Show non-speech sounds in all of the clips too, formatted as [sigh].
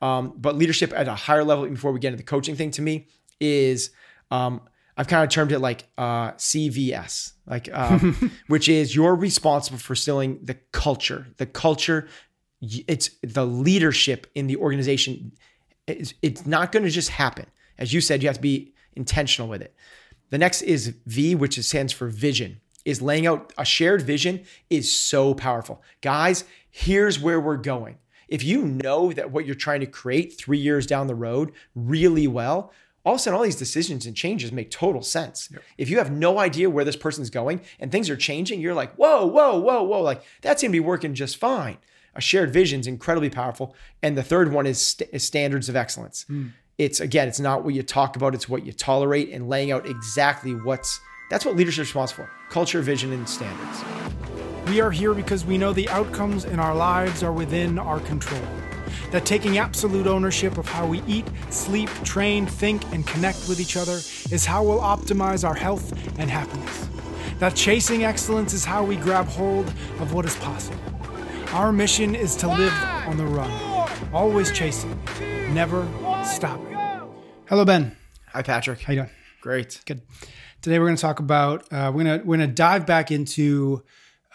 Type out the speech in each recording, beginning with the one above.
Um, but leadership at a higher level, before we get into the coaching thing, to me is um, I've kind of termed it like uh, CVS, like um, [laughs] which is you're responsible for instilling the culture. The culture, it's the leadership in the organization. It's, it's not going to just happen. As you said, you have to be intentional with it. The next is V, which stands for vision. Is laying out a shared vision is so powerful. Guys, here's where we're going. If you know that what you're trying to create three years down the road really well, all of a sudden all these decisions and changes make total sense. Yep. If you have no idea where this person's going and things are changing, you're like, whoa, whoa, whoa, whoa, like that's gonna be working just fine. A shared vision is incredibly powerful. And the third one is, st- is standards of excellence. Mm. It's again, it's not what you talk about, it's what you tolerate and laying out exactly what's that's what leadership is responsible for culture, vision, and standards. We are here because we know the outcomes in our lives are within our control. That taking absolute ownership of how we eat, sleep, train, think, and connect with each other is how we'll optimize our health and happiness. That chasing excellence is how we grab hold of what is possible. Our mission is to live on the run, always chasing, never stopping. Hello, Ben. Hi, Patrick. How you doing? Great. Good. Today we're going to talk about uh, we're going to we're going to dive back into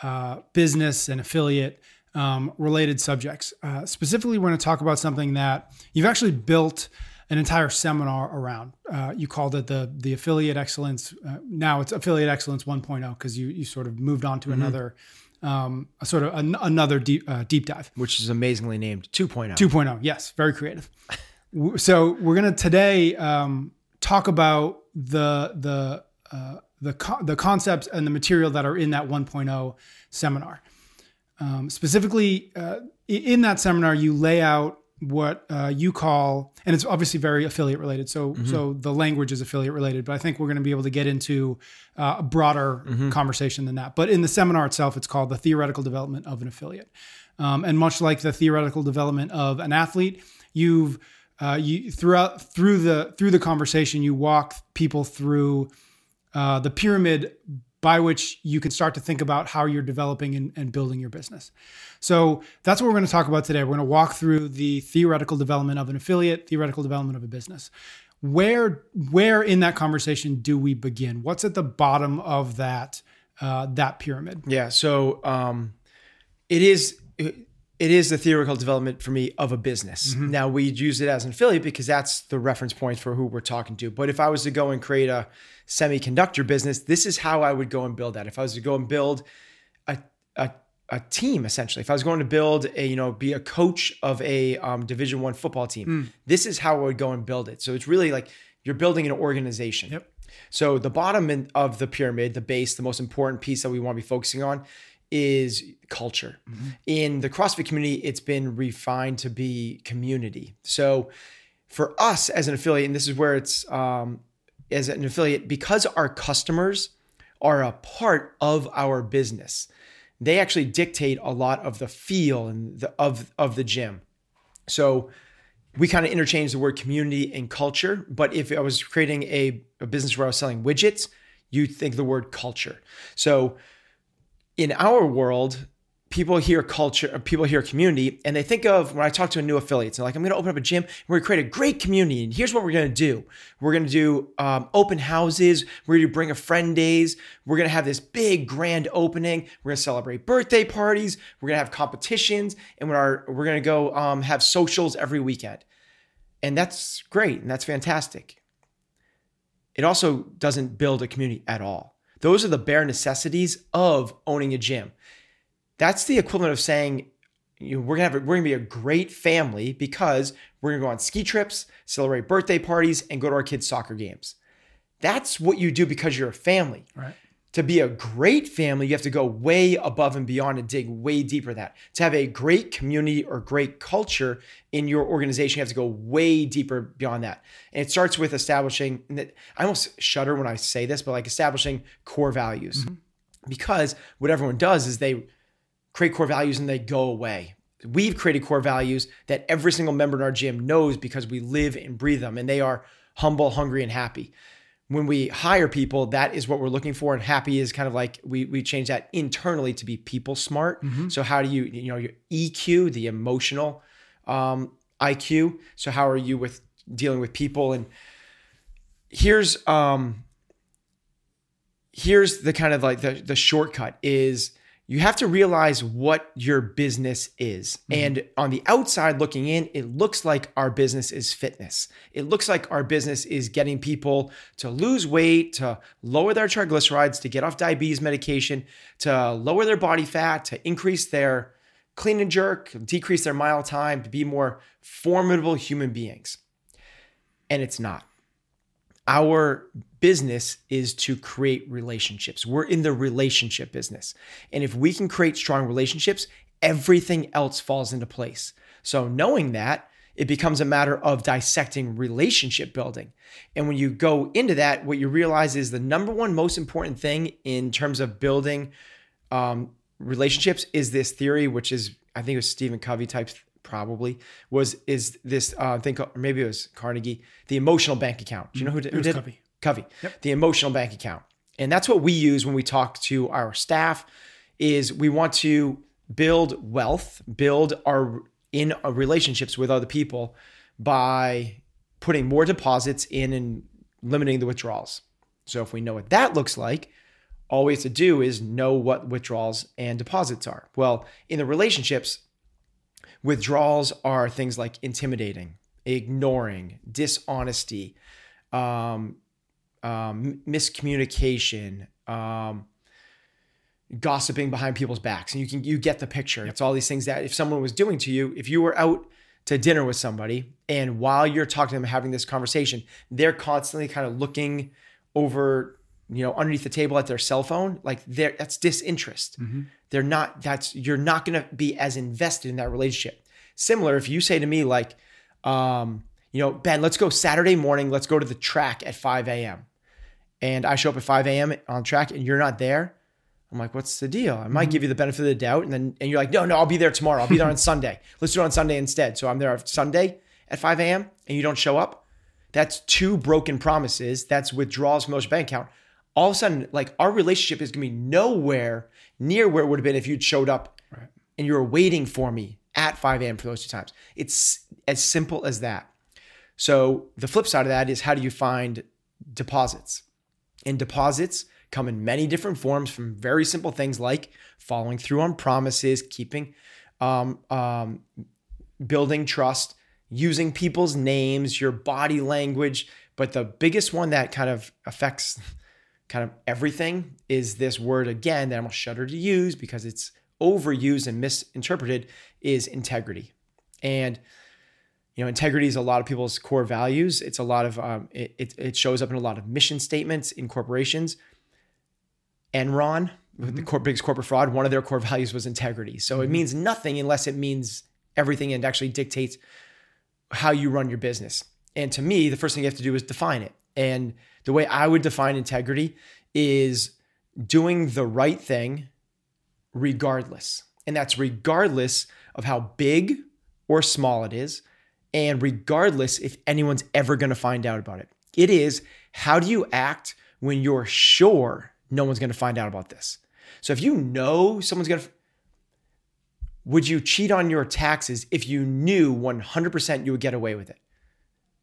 uh, business and affiliate um, related subjects. Uh, specifically, we're going to talk about something that you've actually built an entire seminar around. Uh, you called it the the affiliate excellence. Uh, now it's affiliate excellence 1.0 because you you sort of moved on to mm-hmm. another. Um, a sort of an, another deep uh, deep dive, which is amazingly named 2.0. 2.0, yes, very creative so we're gonna today um, talk about the the uh, the co- the concepts and the material that are in that 1.0 seminar. Um, specifically, uh, in that seminar, you lay out what uh, you call, and it's obviously very affiliate related. So, mm-hmm. so the language is affiliate related, but I think we're going to be able to get into uh, a broader mm-hmm. conversation than that. But in the seminar itself, it's called the theoretical development of an affiliate. Um, and much like the theoretical development of an athlete, you've uh, you throughout through the through the conversation you walk people through uh, the pyramid by which you can start to think about how you're developing and, and building your business. So that's what we're going to talk about today. We're going to walk through the theoretical development of an affiliate theoretical development of a business. Where where in that conversation do we begin? What's at the bottom of that uh, that pyramid? Yeah so um, it is it is the theoretical development for me of a business. Mm-hmm. Now we'd use it as an affiliate because that's the reference point for who we're talking to. But if I was to go and create a semiconductor business, this is how I would go and build that. If I was to go and build a, a, a team, essentially, if I was going to build a, you know, be a coach of a um, division one football team, mm. this is how I would go and build it. So it's really like you're building an organization. Yep. So the bottom of the pyramid, the base, the most important piece that we want to be focusing on is culture. Mm-hmm. In the CrossFit community, it's been refined to be community. So for us as an affiliate, and this is where it's um, as an affiliate, because our customers are a part of our business, they actually dictate a lot of the feel and the, of of the gym. So we kind of interchange the word community and culture. But if I was creating a, a business where I was selling widgets, you'd think the word culture. So in our world, people hear culture, people hear community, and they think of when I talk to a new affiliates, they're like, I'm going to open up a gym. We're going to create a great community. And here's what we're going to do we're going to do um, open houses. We're going to bring a friend days. We're going to have this big grand opening. We're going to celebrate birthday parties. We're going to have competitions. And we're, we're going to go um, have socials every weekend. And that's great. And that's fantastic. It also doesn't build a community at all. Those are the bare necessities of owning a gym. That's the equivalent of saying, you know, we're gonna have a, we're gonna be a great family because we're gonna go on ski trips, celebrate birthday parties, and go to our kids' soccer games. That's what you do because you're a family. Right to be a great family, you have to go way above and beyond and dig way deeper that. To have a great community or great culture in your organization, you have to go way deeper beyond that. And it starts with establishing, I almost shudder when I say this, but like establishing core values. Mm-hmm. Because what everyone does is they create core values and they go away. We've created core values that every single member in our gym knows because we live and breathe them, and they are humble, hungry, and happy when we hire people, that is what we're looking for. And happy is kind of like we we change that internally to be people smart. Mm-hmm. So how do you you know your EQ, the emotional um, IQ. So how are you with dealing with people? And here's um here's the kind of like the the shortcut is you have to realize what your business is. Mm-hmm. And on the outside looking in, it looks like our business is fitness. It looks like our business is getting people to lose weight, to lower their triglycerides, to get off diabetes medication, to lower their body fat, to increase their clean and jerk, decrease their mile time, to be more formidable human beings. And it's not. Our business is to create relationships. We're in the relationship business. And if we can create strong relationships, everything else falls into place. So, knowing that, it becomes a matter of dissecting relationship building. And when you go into that, what you realize is the number one most important thing in terms of building um, relationships is this theory, which is, I think it was Stephen Covey type probably was is this uh, thing called, maybe it was Carnegie, the emotional bank account. Do you know who, who did Covey. Covey, yep. the emotional bank account. And that's what we use when we talk to our staff is we want to build wealth, build our in our relationships with other people by putting more deposits in and limiting the withdrawals. So if we know what that looks like, all we have to do is know what withdrawals and deposits are. Well, in the relationships, Withdrawals are things like intimidating, ignoring, dishonesty, um, um, miscommunication, um, gossiping behind people's backs, and you can you get the picture. It's all these things that if someone was doing to you, if you were out to dinner with somebody, and while you're talking to them, having this conversation, they're constantly kind of looking over, you know, underneath the table at their cell phone, like that's disinterest. Mm-hmm. They're not that's you're not going to be as invested in that relationship. Similar if you say to me like um, you know ben let's go saturday morning let's go to the track at 5 a.m and i show up at 5 a.m on track and you're not there i'm like what's the deal? I might mm-hmm. give you the benefit of the doubt and then and you're like no no i'll be there tomorrow. I'll be there on [laughs] sunday. Let's do it on sunday instead. So i'm there on sunday at 5 a.m and you don't show up? That's two broken promises. That's withdrawals from most bank account all of a sudden like our relationship is going to be nowhere near where it would have been if you'd showed up right. and you were waiting for me at 5 a.m. for those two times. It's as simple as that. So the flip side of that is how do you find deposits? And deposits come in many different forms from very simple things like following through on promises, keeping, um, um, building trust, using people's names, your body language. But the biggest one that kind of affects kind of everything is this word again that I'm gonna shudder to use because it's overused and misinterpreted is integrity. And you know, integrity is a lot of people's core values. It's a lot of um, it, it, it shows up in a lot of mission statements in corporations. Enron, mm-hmm. the cor- biggest corporate fraud, one of their core values was integrity. So mm-hmm. it means nothing unless it means everything and actually dictates how you run your business. And to me, the first thing you have to do is define it. And the way I would define integrity is doing the right thing regardless. And that's regardless of how big or small it is, and regardless if anyone's ever going to find out about it. It is how do you act when you're sure no one's going to find out about this? So if you know someone's going to, would you cheat on your taxes if you knew 100% you would get away with it?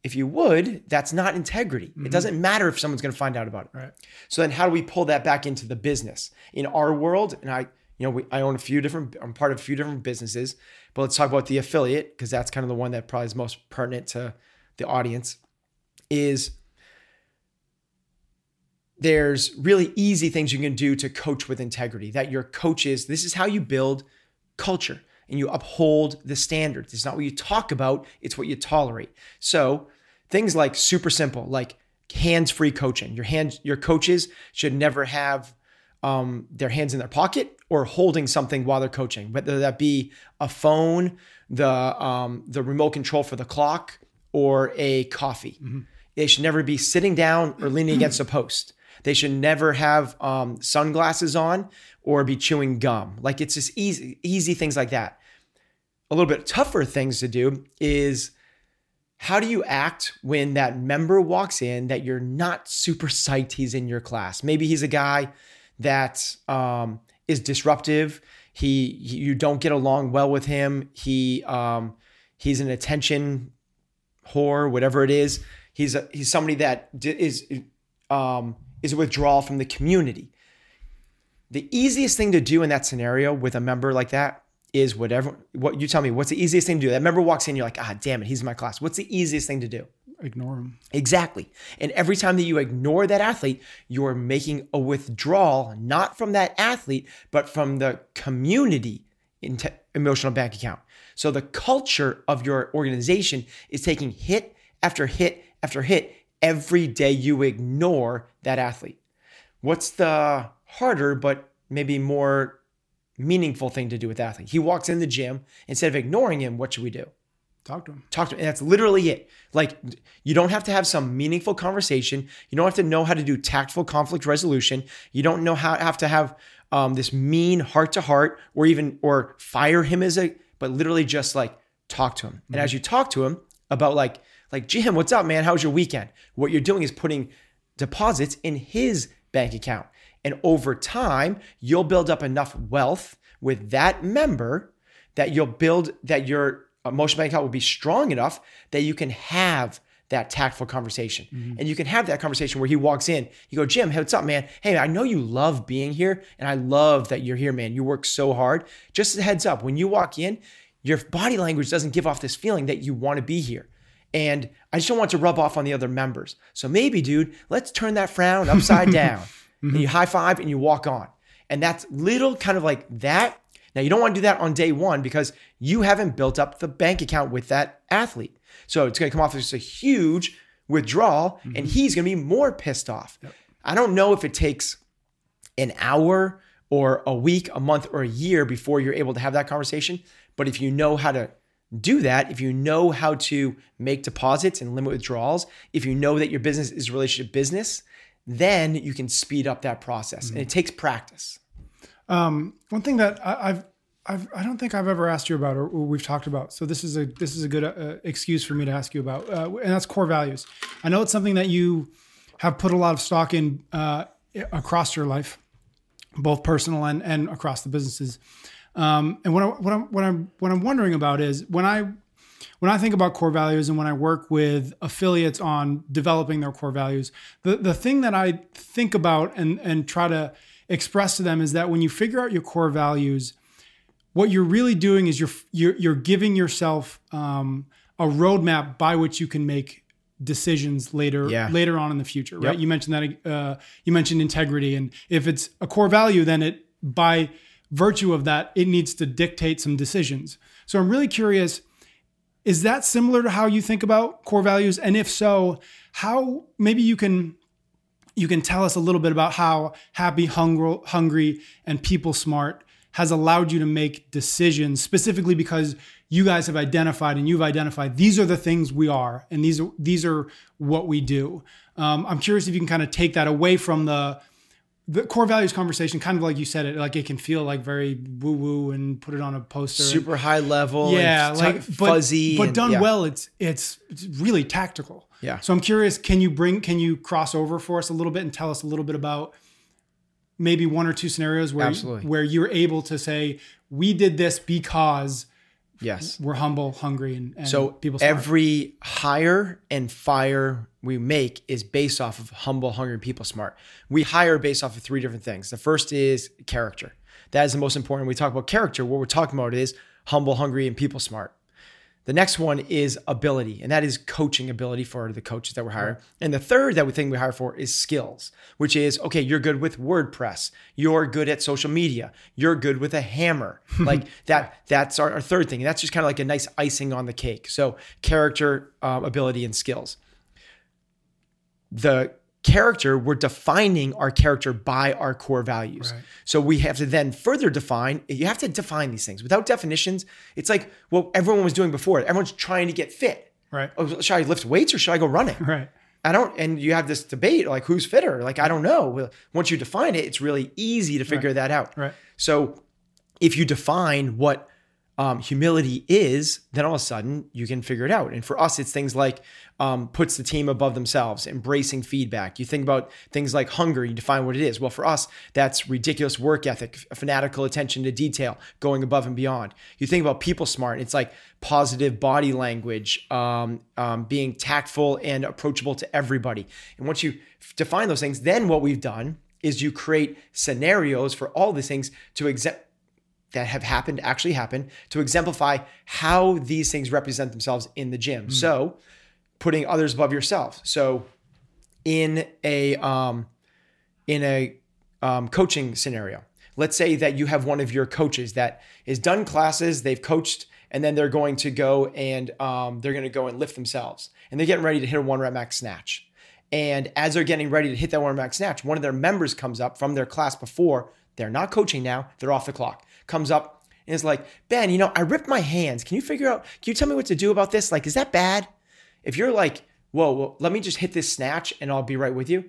If you would, that's not integrity. Mm-hmm. It doesn't matter if someone's going to find out about it. Right. So then, how do we pull that back into the business in our world? And I, you know, we, I own a few different. I'm part of a few different businesses, but let's talk about the affiliate because that's kind of the one that probably is most pertinent to the audience. Is there's really easy things you can do to coach with integrity. That your coaches, this is how you build culture and you uphold the standards. It's not what you talk about, it's what you tolerate. So things like super simple, like hands-free coaching. Your hands, your coaches should never have um, their hands in their pocket or holding something while they're coaching, whether that be a phone, the um, the remote control for the clock, or a coffee. Mm-hmm. They should never be sitting down or leaning against a post. They should never have um, sunglasses on or be chewing gum. Like it's just easy, easy things like that a little bit tougher things to do is how do you act when that member walks in that you're not super psyched he's in your class? Maybe he's a guy that um, is disruptive. He, he, you don't get along well with him. He um, he's an attention whore, whatever it is. He's a, he's somebody that is um, is a withdrawal from the community. The easiest thing to do in that scenario with a member like that is whatever. What you tell me, what's the easiest thing to do? That member walks in, you're like, ah, damn it, he's in my class. What's the easiest thing to do? Ignore him Exactly. And every time that you ignore that athlete, you're making a withdrawal, not from that athlete, but from the community inte- emotional bank account. So the culture of your organization is taking hit after hit after hit every day you ignore that athlete. What's the harder, but maybe more meaningful thing to do with the athlete? He walks in the gym. Instead of ignoring him, what should we do? Talk to him. talk to him. and that's literally it like you don't have to have some meaningful conversation you don't have to know how to do tactful conflict resolution you don't know how have to have um, this mean heart to heart or even or fire him as a but literally just like talk to him and as you talk to him about like like jim what's up man how's your weekend what you're doing is putting deposits in his bank account and over time you'll build up enough wealth with that member that you'll build that your emotional bank account will be strong enough that you can have that tactful conversation. Mm-hmm. And you can have that conversation where he walks in, you go, Jim, hey, what's up, man? Hey, I know you love being here, and I love that you're here, man. You work so hard. Just a heads up, when you walk in, your body language doesn't give off this feeling that you want to be here. And I just don't want to rub off on the other members. So maybe, dude, let's turn that frown upside [laughs] down. And you high five and you walk on. And that's little kind of like that. Now, you don't want to do that on day one because you haven't built up the bank account with that athlete. So it's going to come off as a huge withdrawal and mm-hmm. he's going to be more pissed off. I don't know if it takes an hour or a week, a month, or a year before you're able to have that conversation. But if you know how to do that, if you know how to make deposits and limit withdrawals, if you know that your business is relationship business, then you can speed up that process. And it takes practice. Um, one thing that I, I've, I've, I don't think I've ever asked you about, or, or we've talked about. So this is a this is a good uh, excuse for me to ask you about, uh, and that's core values. I know it's something that you have put a lot of stock in uh, across your life, both personal and and across the businesses. Um, and what I, what I'm what I'm what I'm wondering about is when I when I think about core values and when I work with affiliates on developing their core values, the, the thing that I think about and, and try to express to them is that when you figure out your core values, what you're really doing is you're you're, you're giving yourself um, a roadmap by which you can make decisions later Yeah. later on in the future right Yep. you mentioned that uh, you mentioned integrity and if it's a core value then it by virtue of that it needs to dictate some decisions. So i'm really curious is that similar to how you think about core values? And if so how maybe you can you can tell us a little bit about how happy hungry, hungry and people smart has allowed you to make decisions specifically because you guys have identified and you've identified these are the things we are and these are these are what we do. Um, i'm curious if you can kind of take that away from the the core values conversation kind of like you said it like it can feel like very woo woo and put it on a poster and- Super high level, yeah, like t- but, fuzzy, but and- done yeah. well. It's it's it's really tactical. Yeah. So I'm curious, can you bring can you cross over for us a little bit and tell us a little bit about maybe one or two scenarios where Absolutely. where you're able to say we did this because Yes. we're humble, hungry, and, and So people smart. every hire and fire we make is based off of humble, hungry people smart. We hire based off of three different things. The first is character. That is the most important. When we talk about character, what we're talking about is humble, hungry, and people smart. The next one is ability, and that is coaching ability for the coaches that we're hiring. And the third that we think we hire for is skills, which is okay, you're good with WordPress, you're good at social media, you're good with a hammer. [laughs] like that, that's our, our third thing. And that's just kind of like a nice icing on the cake. So character, um, ability, and skills. The character, we're defining our character by our core values. Right. So we have to then further define, you have to define these things. Without definitions, it's like what everyone was doing before. Everyone's trying to get fit. right, Oh, should I lift weights or should I go running? [laughs] right, I don't, and you have this debate like who's fitter? Like, I don't know. Once you define it, it's really easy to figure that out. right, So if you define what um, humility is, then all of a sudden you can figure it out. And for us, it's things like um, puts the team above themselves, embracing feedback. You think about things like hunger, you define what it is. Well, for us, that's ridiculous work ethic, fanatical attention to detail, going above and beyond. You think about people smart, it's like positive body language, um, um, being tactful and approachable to everybody. And once you define those things, then what we've done is you create scenarios for all these things to exempt that have happened actually happen to exemplify how these things represent themselves in the gym. Mm. So, putting others above yourself. So, in a um, in a um, coaching scenario, let's say that you have one of your coaches that is done classes, they've coached, and then they're going to go and um, they're going to go and lift themselves, and they're getting ready to hit a one rep max snatch. And as they're getting ready to hit that one rep max snatch, one of their members comes up from their class before. They're not coaching now; they're off the clock comes up and is like, Ben, you know, I ripped my hands. Can you figure out, can you tell me what to do about this? Like, is that bad? If you're like, whoa, well, let me just hit this snatch and I'll be right with you.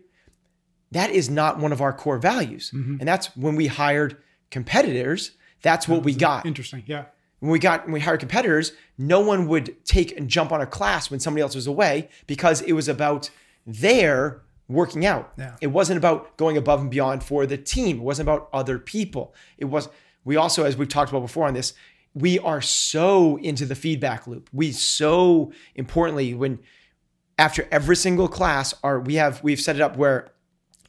That is not one of our core values. Mm-hmm. And that's when we hired competitors, that's what we got. Interesting. Yeah. When we got when we hired competitors, no one would take and jump on a class when somebody else was away because it was about their working out. Yeah. It wasn't about going above and beyond for the team. It wasn't about other people. It was we also, as we've talked about before on this, we are so into the feedback loop. We so importantly, when after every single class, are we have we've set it up where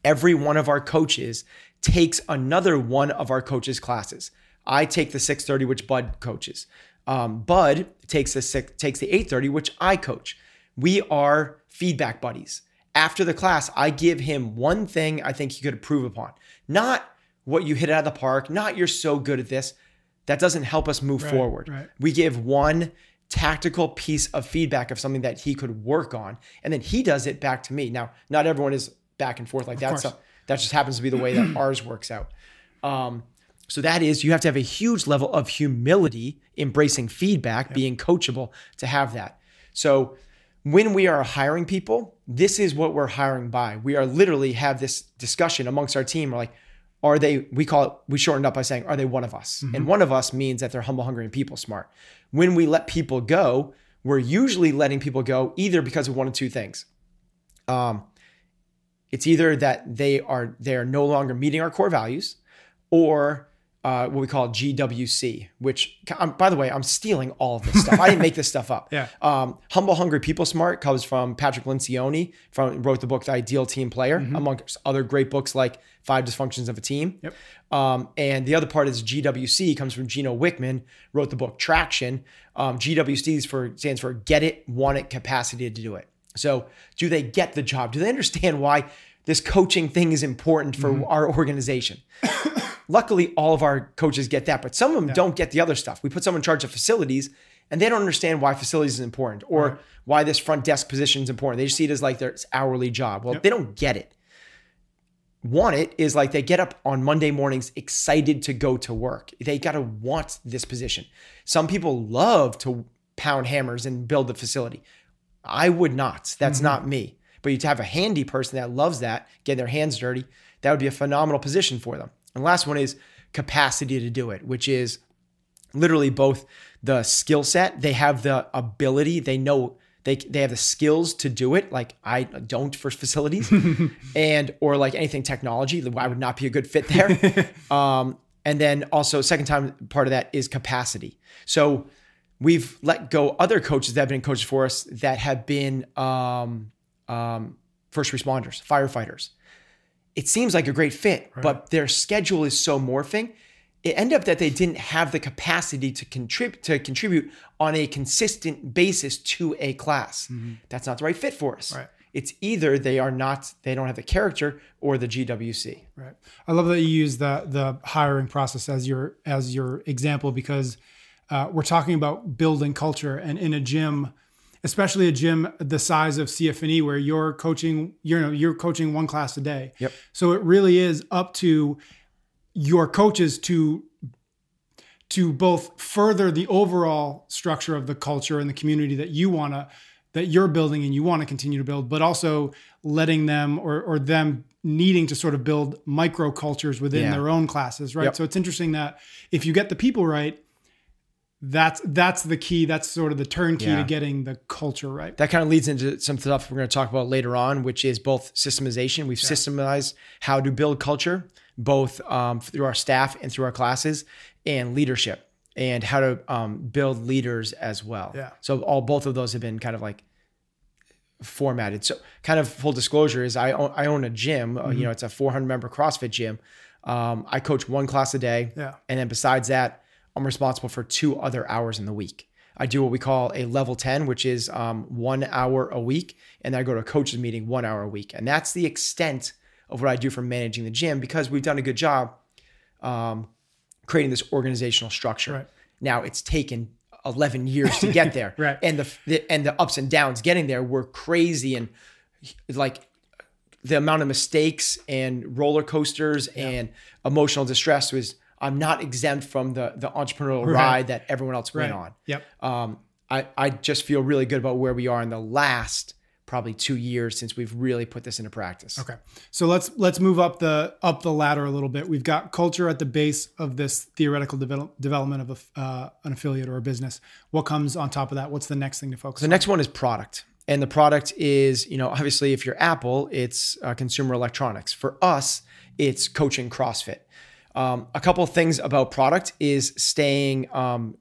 every one of our coaches takes another one of our coaches' classes. I take the 630, which Bud coaches. Um, Bud takes the six, takes the 830, which I coach. We are feedback buddies. After the class, I give him one thing I think he could improve upon. Not what you hit out of the park, not you're so good at this. That doesn't help us move right, forward. Right. We give one tactical piece of feedback of something that he could work on, and then he does it back to me. Now, not everyone is back and forth like that. So that just happens to be the way that [clears throat] ours works out. Um, so that is, you have to have a huge level of humility, embracing feedback, yep. being coachable to have that. So when we are hiring people, this is what we're hiring by. We are literally have this discussion amongst our team. We're like, are they we call it we shortened up by saying are they one of us? Mm-hmm. and one of us means that they're humble hungry and people smart. When we let people go we're usually letting people go either because of one of two things. Um, it's either that they are they are no longer meeting our core values or uh, what we call GWC, which, um, by the way, I'm stealing all of this stuff. I didn't make this stuff up. [laughs] Yeah. Um, Humble, Hungry, People Smart comes from Patrick Lencioni, from wrote the book The Ideal Team Player, mm-hmm. amongst other great books like Five Dysfunctions of a Team. Yep. Um, and the other part is GWC comes from Gino Wickman, wrote the book Traction. Um, GWC for, stands for Get It, Want It, Capacity to Do It. So, do they get the job? Do they understand why this coaching thing is important for mm-hmm. our organization? [coughs] Luckily, all of our coaches get that, but some of them yeah. don't get the other stuff. We put someone in charge of facilities and they don't understand why facilities is important or right. why this front desk position is important. They just see it as like their hourly job. Well, yep. they don't get it. Want it is like they get up on Monday mornings excited to go to work. They got to want this position. Some people love to pound hammers and build the facility. I would not. That's mm-hmm. not me. But you have a handy person that loves that, getting their hands dirty, that would be a phenomenal position for them. And last one is capacity to do it, which is literally both the skill set, they have the ability, they know they they have the skills to do it like I don't for facilities [laughs] and or like anything technology I would not be a good fit there. [laughs] Um, and then also second time part of that is capacity. So we've let go other coaches that have been coaches for us that have been um, um, first responders firefighters it seems like a great fit, right. but their schedule is so morphing. It ended up that they didn't have the capacity to contribute to contribute on a consistent basis to a class. Mm-hmm. That's not the right fit for us. Right. It's either they are not, they don't have the character or the GWC. Right. I love that you use the the hiring process as your as your example because uh, we're talking about building culture, and in a gym, especially a gym the size of CFNE where you're coaching, you know, you're coaching one class a day. Yep. So it really is up to your coaches to to both further the overall structure of the culture and the community that you want to that you're building and you want to continue to build, but also letting them or or them needing to sort of build micro cultures within yeah. their own classes, right? Yep. So it's interesting that if you get the people right, that's that's the key. That's sort of the turnkey Yeah. to getting the culture right. that kind of leads into some stuff we're going to talk about later on, which is both systemization. We've systematized how to build culture, both um, through our staff and through our classes, and leadership, and how to um, build leaders as well. Yeah. So all both of those have been kind of like formatted. So kind of full disclosure is I own, I own a gym. Uh, you know, it's a 400 member CrossFit gym. Um, I coach one class a day. Yeah. And then besides that, I'm responsible for two other hours in the week. I do what we call a level 10, which is um, one hour a week. And then I go to a coach's meeting one hour a week. And that's the extent of what I do for managing the gym because we've done a good job um, creating this organizational structure. Right. Now it's taken 11 years to get [laughs] there. Right. And the, the and the ups and downs getting there were crazy and like the amount of mistakes and roller coasters and emotional distress was I'm not exempt from the the entrepreneurial Right. ride that everyone else went Right. on. Yep. Um, I I just feel really good about where we are in the last probably two years since we've really put this into practice. Okay. So let's let's move up the up the ladder a little bit. We've got culture at the base of this theoretical develop, development of a, uh, an affiliate or a business. What comes on top of that? What's the next thing to focus on? The on? next one is product. And the product is, you know, obviously if you're Apple, it's uh, consumer electronics. For us, it's coaching CrossFit. Um, a couple of things about product is staying um,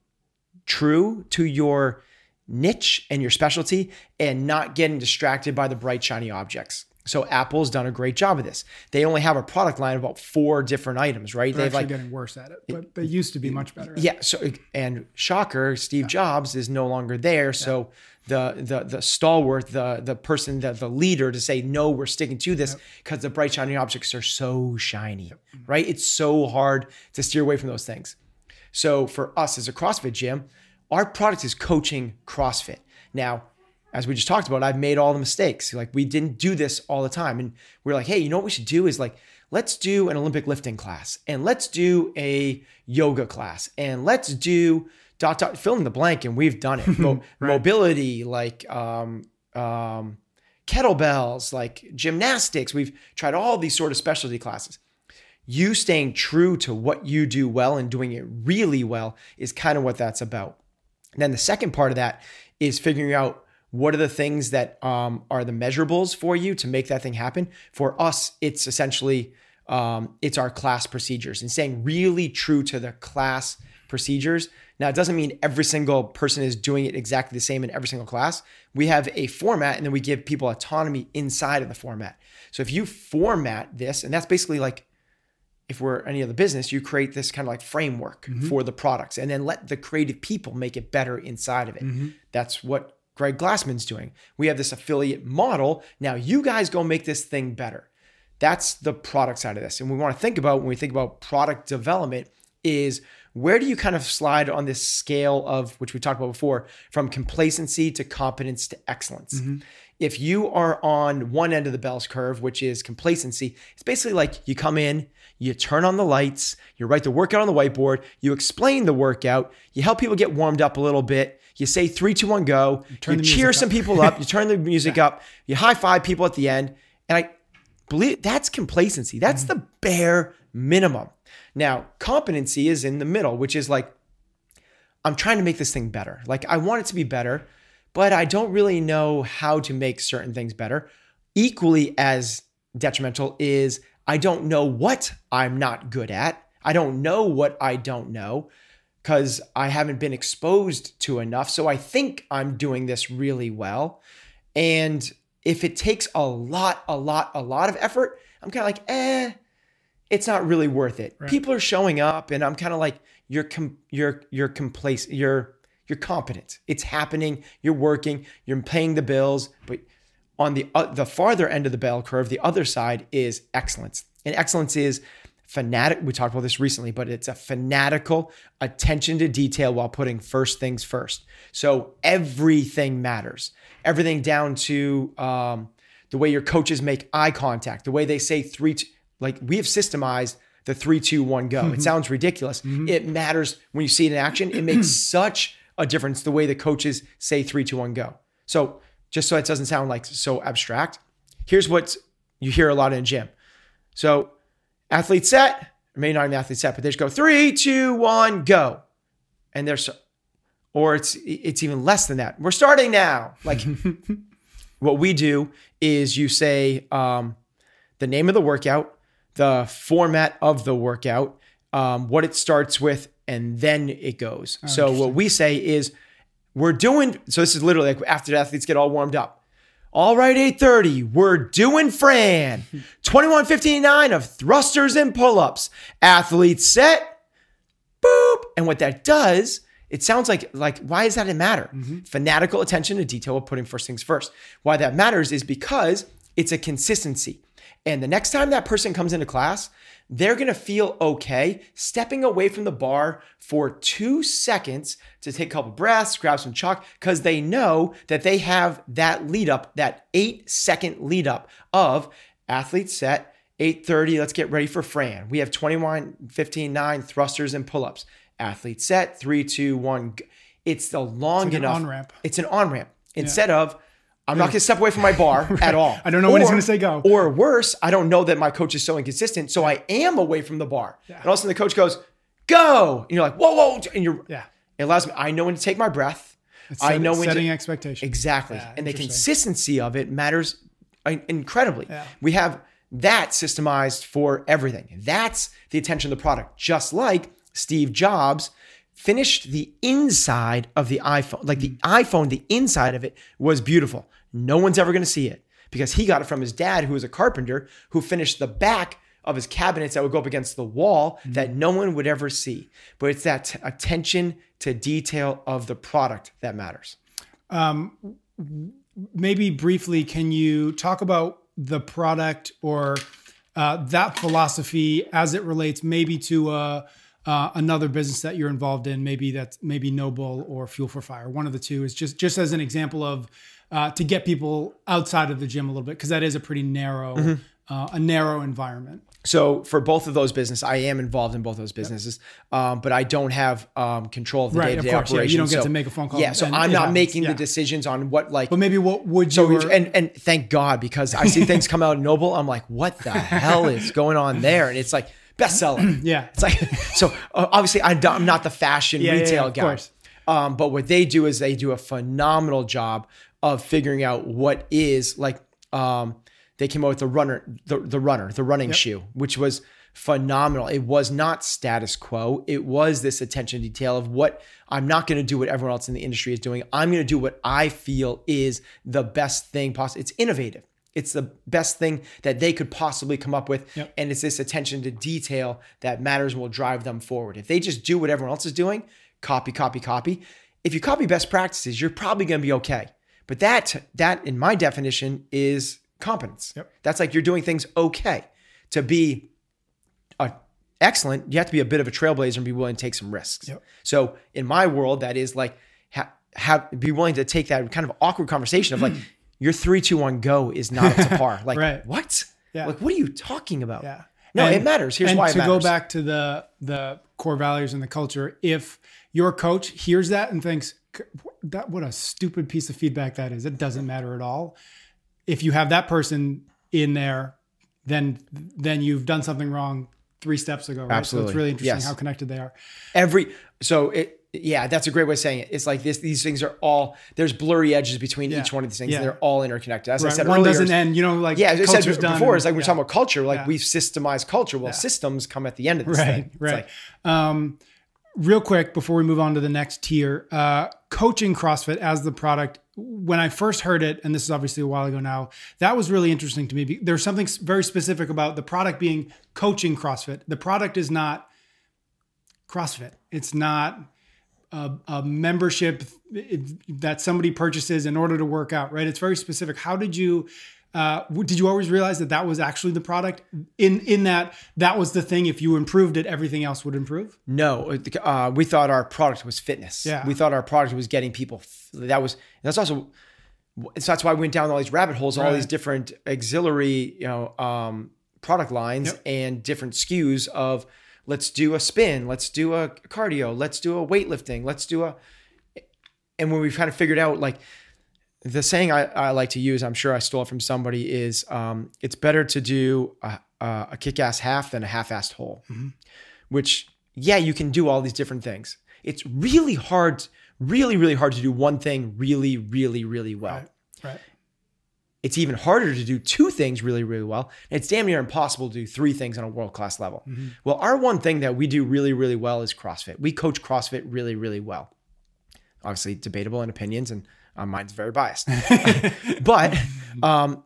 true to your niche and your specialty and not getting distracted by the bright, shiny objects. So Apple's done a great job of this. They only have a product line of about four different items, right? They're They've actually like getting worse at it, but they used to be much better. Yeah. So and shocker, Steve Jobs is no longer there. So the the the stalwart, the the person, the the leader to say no, we're sticking to this because the bright shiny objects are so shiny, mm-hmm. right? It's so hard to steer away from those things. So for us as a CrossFit gym, our product is coaching CrossFit. Now, as we just talked about, I've made all the mistakes. Like we didn't do this all the time. And we're like, hey, you know what we should do is like, let's do an Olympic lifting class and let's do a yoga class and let's do dot dot fill in the blank. And we've done it. [laughs] Mo- Mobility, like um, um, kettlebells, like gymnastics. We've tried all these sort of specialty classes you staying true to what you do well and doing it really well is kind of what that's about. And then the second part of that is figuring out what are the things that um, are the measurables for you to make that thing happen. For us, it's essentially um, it's our class procedures and staying really true to the class procedures. Now, it doesn't mean every single person is doing it exactly the same in every single class. We have a format and then we give people autonomy inside of the format. So if you format this, and that's basically like if we're any other business, you create this kind of like framework mm-hmm. for the products and then let the creative people make it better inside of it. Mm-hmm. That's what Greg Glassman's doing. We have this affiliate model. Now you guys go make this thing better. That's the product side of this. And we want to think about when we think about product development is where do you kind of slide on this scale of which we talked about before from complacency to competence to excellence. If you are on one end of the bell's curve, which is complacency, it's basically like you come in, you turn on the lights, you write the workout on the whiteboard, you explain the workout, you help people get warmed up a little bit, you say three, two, one, go, turn you cheer some people up, you [laughs] turn the music up, you high five people at the end. And I believe that's complacency. That's the bare minimum. Now, competency is in the middle, which is like, I'm trying to make this thing better. Like, I want it to be better, but I don't really know how to make certain things better. Equally as detrimental is I don't know what I'm not good at. I don't know what I don't know because I haven't been exposed to enough. So I think I'm doing this really well. And if it takes a lot, a lot, a lot of effort, I'm kind of like, eh, it's not really worth it. People are showing up, and I'm kind of like, you're com- you're you're complacent, you're you're competent. It's happening. You're working. You're paying the bills. But on the uh, the farther end of the bell curve, the other side is excellence, and excellence is fanatic. We talked about this recently, but it's a fanatical attention to detail while putting first things first. So everything matters. Everything down to um, the way your coaches make eye contact, the way they say three. T- like we have systemized the three, two, one, go. It sounds ridiculous. It matters when you see it in action. It makes [clears throat] such a difference the way the coaches say three, two, one, go. So just so it doesn't sound like so abstract, here's what you hear a lot in a gym. So athlete set, maybe not an athlete set, but they just go three, two, one, go. And they're so or it's it's even less than that. We're starting now. Like [laughs] what we do is you say um, the name of the workout, the format of the workout, um, what it starts with, and then it goes. so what we say is we're doing. So this is literally like after the athletes get all warmed up. All right, 8:30. We're doing Fran. [laughs] 2159 of thrusters and pull-ups. Athletes set. Boop. And what that does, it sounds like like why does that matter? Fanatical attention to detail of putting first things first. Why that matters is because it's a consistency. And the next time that person comes into class, they're going to feel okay stepping away from the bar for two seconds to take a couple breaths, grab some chalk, because they know that they have that lead up, that eight second lead up of athlete set, 8.30, let's get ready for Fran. We have 21, 15, 9 thrusters and pull-ups. Athlete set, three, two, one. go. It's the long like an enough. on-ramp. It's an on-ramp. Instead of, I'm not going to step away from my bar [laughs] at all. I don't know when he's gonna say go. Or worse, I don't know that my coach is so inconsistent, so I am away from the bar. And all of a sudden the coach goes, go. And you're like, whoa, whoa. And you're, Yeah. it allows me, I know when to take my breath. I Set- know when setting to, expectations. exactly. Yeah, and the consistency of it matters incredibly. Yeah. We have that systemized for everything. That's the attention of the product. Just like Steve Jobs finished the inside of the iPhone. Like the iPhone, the inside of it was beautiful. No one's ever going to see it because he got it from his dad, who was a carpenter, who finished the back of his cabinets that would go up against the wall that no one would ever see. But it's that t- attention to detail of the product that matters. maybe briefly, can you talk about the product or uh, that philosophy as it relates maybe to uh, uh, another business that you're involved in? Maybe that's maybe NOBULL or Fuel for Fire. One of the two is just just as an example of uh, to get people outside of the gym a little bit because that is a pretty narrow Mm-hmm. uh, a narrow environment. So for both of those businesses, I am involved in both those businesses, um, but I don't have um, control of the day to day course, yeah, operations. you don't get so, to make a phone call Yeah, so I'm not happens, making yeah. the decisions on what like. But maybe what would you? so and and thank God because I see things come out of NOBULL. I'm like, what the hell is going on there? And it's like bestseller. [clears throat] yeah, It's like [laughs] so. Uh, obviously, I I'm not the fashion Yeah, retail yeah, of guy. course. Um, but what they do is they do a phenomenal job of figuring out what is like. Um, they came out with the runner, the, the runner, the running shoe, which was phenomenal. It was not status quo. It was this attention to detail of what I'm not going to do what everyone else in the industry is doing. I'm going to do what I feel is the best thing possible. It's innovative. It's the best thing that they could possibly come up with. Yep. And it's this attention to detail that matters and will drive them forward. If they just do what everyone else is doing, copy, copy, copy. If you copy best practices, you're probably going to be okay. But that, that in my definition is competence. Yep. That's like you're doing things okay. To be uh, excellent, you have to be a bit of a trailblazer and be willing to take some risks. Yep. So in my world, that is like ha- have be willing to take that kind of awkward conversation of like [clears throat] your three, two, one, go is not up to [laughs] par. Like Right. what? Yeah. Like what are you talking about? Yeah. No, And- it matters. Here's and why it to matters. go back to the the core values and the culture, if your coach hears that and thinks that what a stupid piece of feedback that is, it doesn't matter at all. If you have that person in there, then then you've done something wrong three steps ago. Right? So Absolutely. it's really interesting Yes. how connected they are. Every so it yeah, that's a great way of saying it. It's like this. These things are all there's blurry edges between Yeah. each one of these things. Yeah. and They're all interconnected. As I Right? said One earlier, doesn't end. You know, like Yeah, as I said before, it's like we're yeah. talking about culture. Like we've systemized culture. Well, systems come at the end of this right thing. It's right like, um, real quick before we move on to the next tier uh, coaching crossfit as the product when i first heard it and this is obviously a while ago now that was really interesting to me there's something very specific about the product being coaching crossfit the product is not crossfit it's not a, a membership that somebody purchases in order to work out right it's very specific how did you uh, did you always realize that that was actually the product in in that that was the thing if you improved it everything else would improve No, uh, we thought our product was fitness. Yeah. we thought our product was getting people. That was that's also so that's why I went down all these rabbit holes, all these different auxiliary, you know, um, product lines Yep. and different SKUs of let's do a spin, let's do a cardio, let's do a weightlifting, let's do a. And when we've kind of figured out like the saying I, I like to use, I'm sure I stole it from somebody, is um, it's better to do a, a, a kick-ass half than a half-assed whole. Which, yeah, you can do all these different things. It's really hard, really, really hard to do one thing really, really, really well. Right. Right. It's even harder to do two things really, really well. And it's damn near impossible to do three things on a world class level. Well, our one thing that we do really, really well is CrossFit. We coach CrossFit really, really well. Obviously, debatable in opinions, and uh, mine's very biased. [laughs] but um,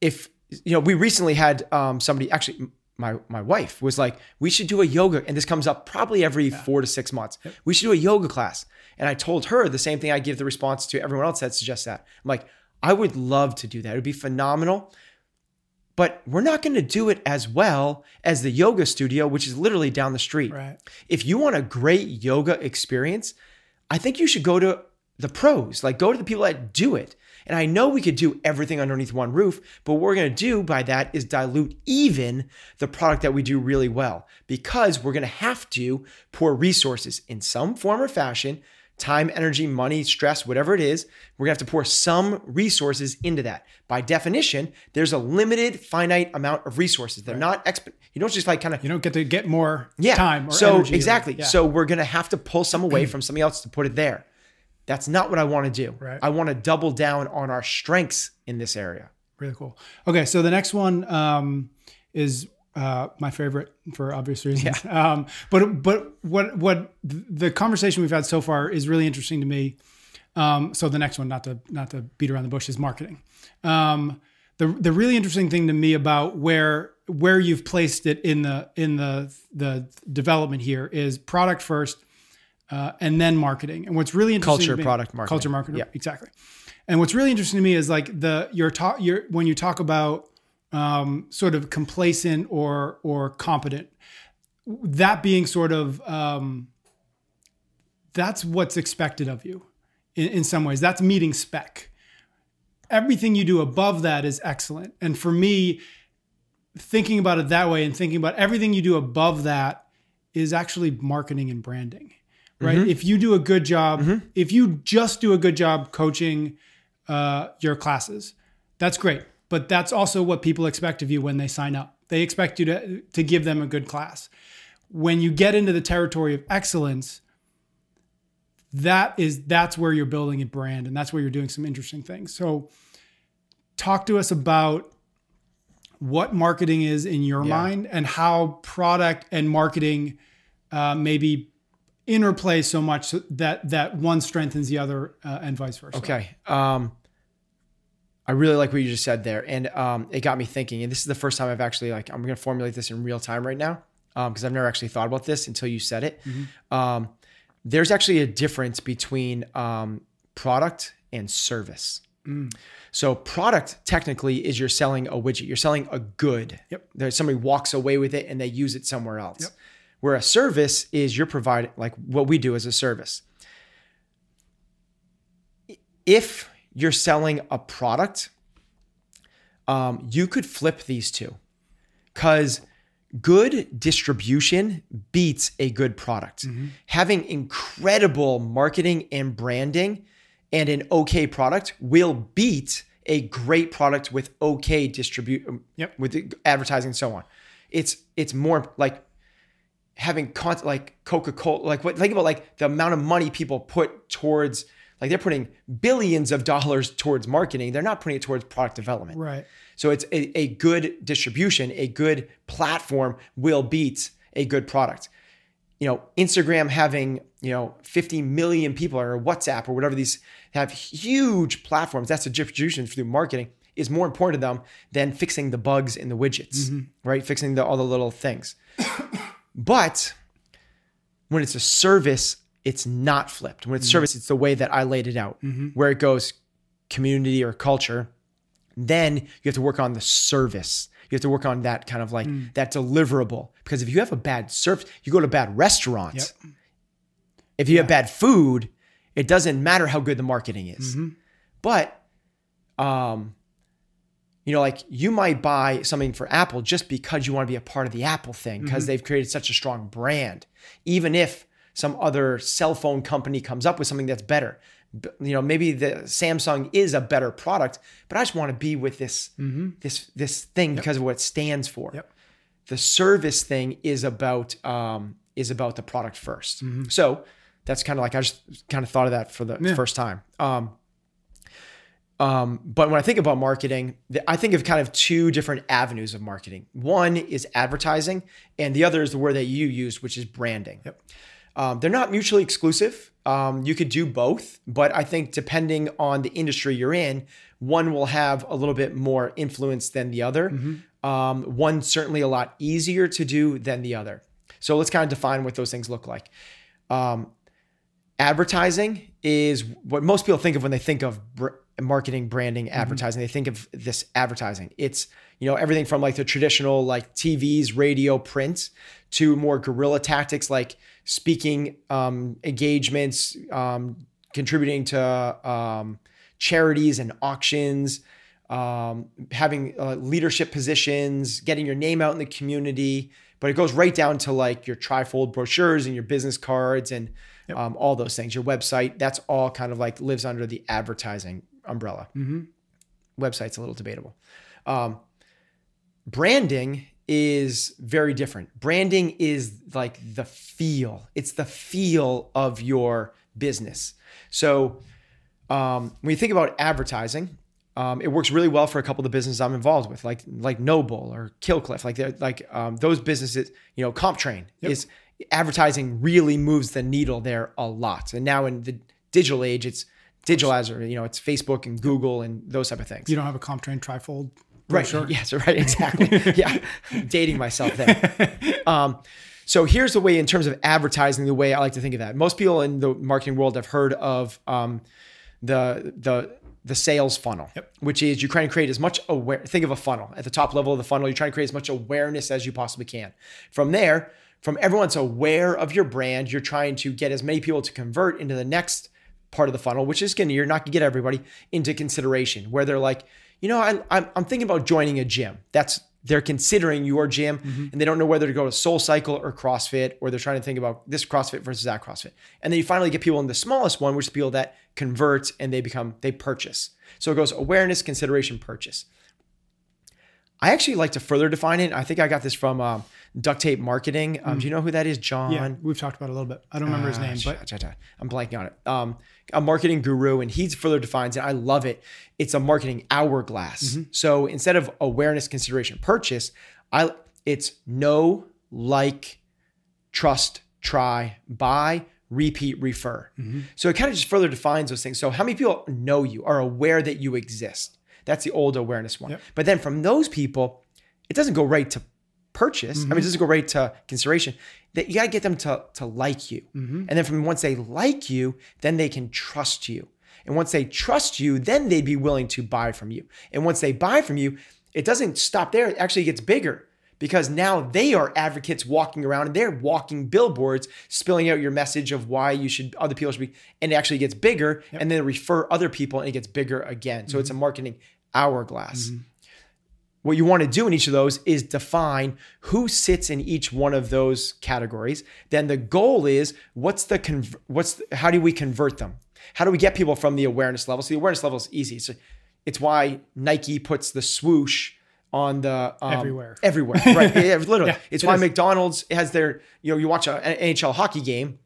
if you know, we recently had um, somebody actually. My, my wife was like, we should do a yoga, and this comes up probably every four to six months. We should do a yoga class, and I told her the same thing I give the response to everyone else that suggests that. I'm like, I would love to do that. It would be phenomenal, but we're not going to do it as well as the yoga studio, which is literally down the street. Right. If you want a great yoga experience, I think you should go to the pros, like go to the people that do it. And I know we could do everything underneath one roof, but what we're going to do by that is dilute even the product that we do really well because we're going to have to pour resources in some form or fashion time, energy, money, stress, whatever it is, we're gonna have to pour some resources into that. By definition, there's a limited, finite amount of resources. They're not exp. You don't just like kind of You don't get to get more yeah. time or so energy. exactly. Yeah. So we're gonna have to pull some away [clears throat] from somebody else to put it there. That's not what I want to do. Right. I want to double down on our strengths in this area. Really cool. Okay, so the next one um, is uh, my favorite for obvious reasons. [laughs] Um, but but what what the conversation we've had so far is really interesting to me. Um, so the next one, not to not to beat around the bush, is marketing. Um, the the really interesting thing to me about where where you've placed it in the in the the development here is product first, uh, and then marketing. And what's really interesting Culture, to me- product, marketing. culture marketing, Yeah. exactly. And what's really interesting to me is like the your talk your when you talk about um, sort of complacent or or competent, that being sort of um, that's what's expected of you in, in some ways. That's meeting spec. Everything you do above that is excellent. And for me, thinking about it that way and thinking about everything you do above that is actually marketing and branding, right? If you do a good job, if you just do a good job coaching uh, your classes, that's great. But that's also what people expect of you when they sign up. They expect you to, to give them a good class. When you get into the territory of excellence, that is that's where you're building a brand and that's where you're doing some interesting things. So talk to us about what marketing is in your Yeah. mind and how product and marketing uh, maybe interplay so much that that one strengthens the other uh, and vice versa. Okay. Um, I really like what you just said there, and um, it got me thinking. And this is the first time I've actually like I'm going to formulate this in real time right now because I've never actually thought about this until you said it. Um, there's actually a difference between um, product and service. So product technically is you're selling a widget. You're selling a good. Yep. There's somebody walks away with it and they use it somewhere else. Yep. Where a service is you're providing like what we do as a service. If you're selling a product, um, you could flip these two because good distribution beats a good product. Having incredible marketing and branding and an okay product will beat a great product with okay distribute Yep. with advertising and so on. It's it's more like having con- like Coca-Cola like what think about like the amount of money people put towards like they're putting billions of dollars towards marketing. They're not putting it towards product development. Right. So it's a, a good distribution, a good platform will beat a good product. You know, Instagram having, you know, 50 million people or WhatsApp or whatever these have huge platforms. That's a distribution through marketing is more important to them than fixing the bugs in the widgets, mm-hmm. right? Fixing the, all the little things. [coughs] but when it's a service, it's not flipped. When it's mm-hmm. service, it's the way that I laid it out, mm-hmm. where it goes community or culture. Then you have to work on the service. You have to work on that kind of like mm. that deliverable. Because if you have a bad service, you go to a bad restaurant. Yep. If you have bad food, it doesn't matter how good the marketing is. Mm-hmm. But, um, you know, like you might buy something for Apple just because you want to be a part of the Apple thing because they've created such a strong brand. Even if some other cell phone company comes up with something that's better, you know, maybe the Samsung is a better product, but I just want to be with this this this thing because of what it stands for. Yep. The service thing is about um, is about the product 1st So That's kind of like I just kind of thought of that for the Yeah. first time. Um, um, but when I think about marketing, I think of kind of two different avenues of marketing. One is advertising, and the other is the word that you used, which is branding. Yep. Um, they're not mutually exclusive. Um, you could do both, but I think depending on the industry you're in, one will have a little bit more influence than the other. Um, one certainly a lot easier to do than the other. So let's kind of define what those things look like. Um, advertising is what most people think of when they think of br- marketing, branding, advertising. They think of this advertising. It's you know everything from like the traditional like TVs, radio, print to more guerrilla tactics like speaking um, engagements, um, contributing to um, charities and auctions, um, having uh, leadership positions, getting your name out in the community. But it goes right down to like your trifold brochures and your business cards and um, all those things. Your website, that's all kind of like lives under the advertising umbrella. Website's a little debatable. Um, branding is very different. Branding is like the feel. It's the feel of your business. So um, when you think about advertising, um, it works really well for a couple of the businesses I'm involved with, like like NOBULL or Kill Cliff, like like um, those businesses. You know, CompTrain is advertising really moves the needle there a lot. And now in the digital age, it's digital as you know, it's Facebook and Google and those type of things. You don't have a CompTrain trifold Right. brochure? Yes. Right. Exactly. [laughs] yeah. Dating myself there. Um, so here's the way, in terms of advertising, the way I like to think of that. Most people in the marketing world have heard of um, the the the sales funnel, Yep. which is you try and create as much aware. Think of a funnel at the top level of the funnel. You're trying to create as much awareness as you possibly can. From there, from everyone's aware of your brand, you're trying to get as many people to convert into the next part of the funnel, which is going to you're not going to get everybody into consideration where they're like, you know, I, I'm I'm thinking about joining a gym. That's they're considering your gym and they don't know whether to go to Soul Cycle or CrossFit, or they're trying to think about this CrossFit versus that CrossFit. And then you finally get people in the smallest one, which is people that convert and they become they purchase. So it goes awareness, consideration, purchase. I actually like to further define it. I think I got this from um, Duct Tape Marketing. Um, Do you know who that is? John. Yeah, we've talked about it a little bit. I don't remember his Ah, name, but I'm blanking on it. Um, a marketing guru, and he further defines it. I love it. It's a marketing hourglass. Mm-hmm. So instead of awareness, consideration, purchase, I it's know, like, trust, try, buy, repeat, refer. Mm-hmm. So it kind of just further defines those things. So how many people know you are aware that you exist? That's the old awareness one. Yep. But then from those people, it doesn't go right to purchase. I mean, it doesn't go right to consideration. That you got to get them to to like you, mm-hmm. and then from once they like you, then they can trust you. And once they trust you, then they'd be willing to buy from you. And once they buy from you, it doesn't stop there. It actually gets bigger because now they are advocates walking around and they're walking billboards, spilling out your message of why you should other people should be, and it actually gets bigger, and then refer other people, and it gets bigger again. So it's a mm-hmm. marketing hourglass. Mm-hmm. What you want to do in each of those is define who sits in each one of those categories. Then the goal is what's the conv- what's the, how do we convert them? How do we get people from the awareness level? So the awareness level is easy. So it's why Nike puts the swoosh on the um, Everywhere. Everywhere, right? [laughs] Yeah, literally. Yeah, it's it why is. McDonald's has their you know you watch an NHL hockey game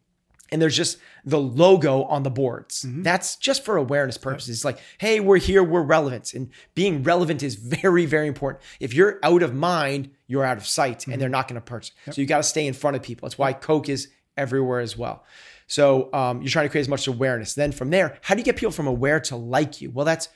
and there's just the logo on the boards. Mm-hmm. That's just for awareness purposes. It's like, hey, we're here, we're relevant. And being relevant is very, very important. If you're out of mind, you're out of sight Mm-hmm. and they're not going to purchase. So you got to stay in front of people. That's why Coke is everywhere as well. So um, you're trying to create as much awareness. Then from there, how do you get people from aware to like you? Well, that's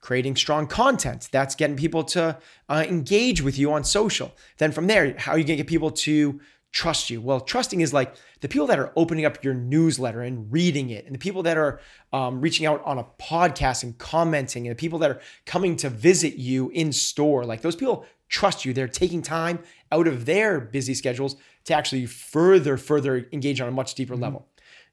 creating strong content. That's getting people to uh, engage with you on social. Then from there, how are you going to get people to trust you? Well, trusting is like the people that are opening up your newsletter and reading it, and the people that are um, reaching out on a podcast and commenting, and the people that are coming to visit you in store. Like those people trust you. They're taking time out of their busy schedules to actually further, further engage on a much deeper level.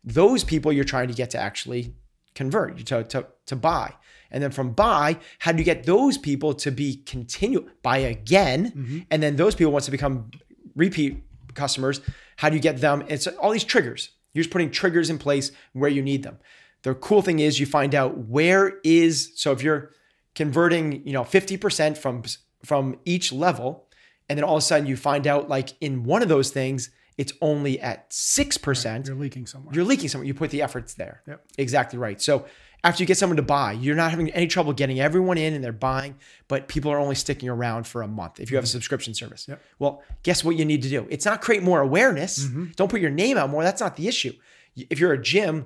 Those people you're trying to get to actually convert, to, to, to buy. And then from buy, how do you get those people to be continue buy again? And then those people, once to become repeat customers, how do you get them? It's all these triggers. You're just putting triggers in place where you need them. The cool thing is you find out where is so if you're converting, you know, 50% from from each level, and then all of a sudden you find out like in one of those things, it's only at 6%, You're leaking somewhere. you're leaking somewhere. You put the efforts there. Yep. Exactly right. So after you get someone to buy, you're not having any trouble getting everyone in and they're buying, but people are only sticking around for a month if you have a subscription service. Mm-hmm. Yep. Well, guess what you need to do? It's not create more awareness. Mm-hmm. Don't put your name out more. That's not the issue. If you're a gym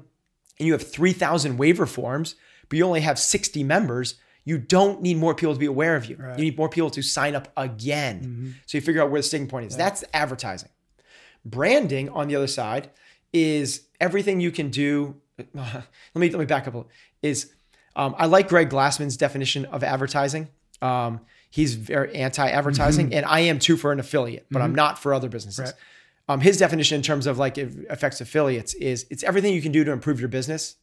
and you have 3,000 waiver forms, but you only have 60 members, you don't need more people to be aware of you. Right. You need more people to sign up again. So you figure out where the sticking point is. That's advertising. Branding, on the other side, is everything you can do. [laughs] let me let me back up. A little, is um, I like Greg Glassman's definition of advertising. Um, he's very anti-advertising, and I am too for an affiliate, but I'm not for other businesses. Right. Um, his definition in terms of like it affects affiliates is it's everything you can do to improve your business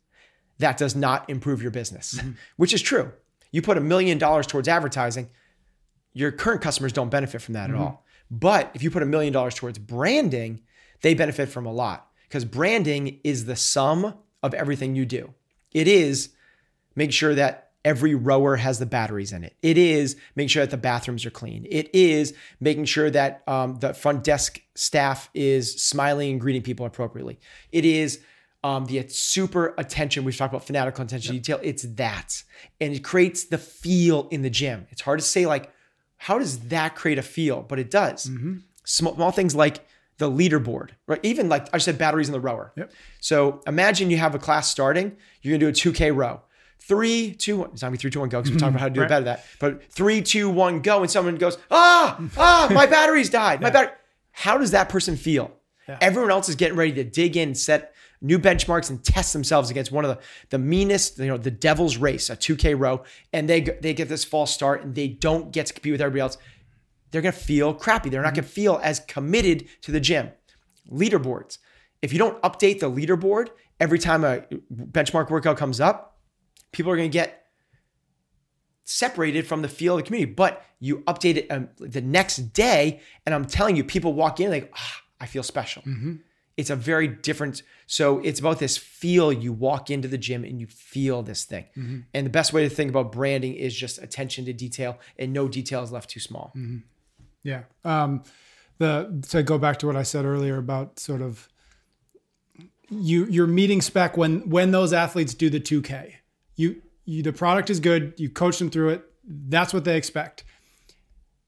that does not improve your business, which is true. You put a million dollars towards advertising, your current customers don't benefit from that at all. But if you put a million dollars towards branding, they benefit from a lot because branding is the sum of everything you do. It is make sure that every rower has the batteries in it. It is make sure that the bathrooms are clean. It is making sure that um, the front desk staff is smiling and greeting people appropriately. It is um, the super attention. We've talked about fanatical attention to detail. It's that. And it creates the feel in the gym. It's hard to say, like, how does that create a feel? But it does. Small, small things like the leaderboard, right? Even like I said, batteries in the rower. Yep. So imagine you have a class starting, you're gonna do a 2K row. Three, two, one. It's not gonna be three, two, one, go, because we talked about how to do [laughs] Right. better that. But three, two, one, go, and someone goes, ah, ah, my [laughs] batteries died. My battery. How does that person feel? Everyone else is getting ready to dig in, set new benchmarks, and test themselves against one of the, the meanest, you know, the devil's race, a 2K row, and they they get this false start and they don't get to compete with everybody else. They're gonna feel crappy. They're not gonna feel as committed to the gym. Leaderboards. If you don't update the leaderboard every time a benchmark workout comes up, people are going to get separated from the feel of the community. But you update it um, the next day, and I'm telling you, people walk in like, ah, I feel special. It's a very different. So it's about this feel. You walk into the gym and you feel this thing. And the best way to think about branding is just attention to detail, and no detail is left too small. Yeah. Um, the to go back to what I said earlier about sort of you you're meeting spec when when those athletes do the 2K. You you the product is good, you coach them through it. That's what they expect.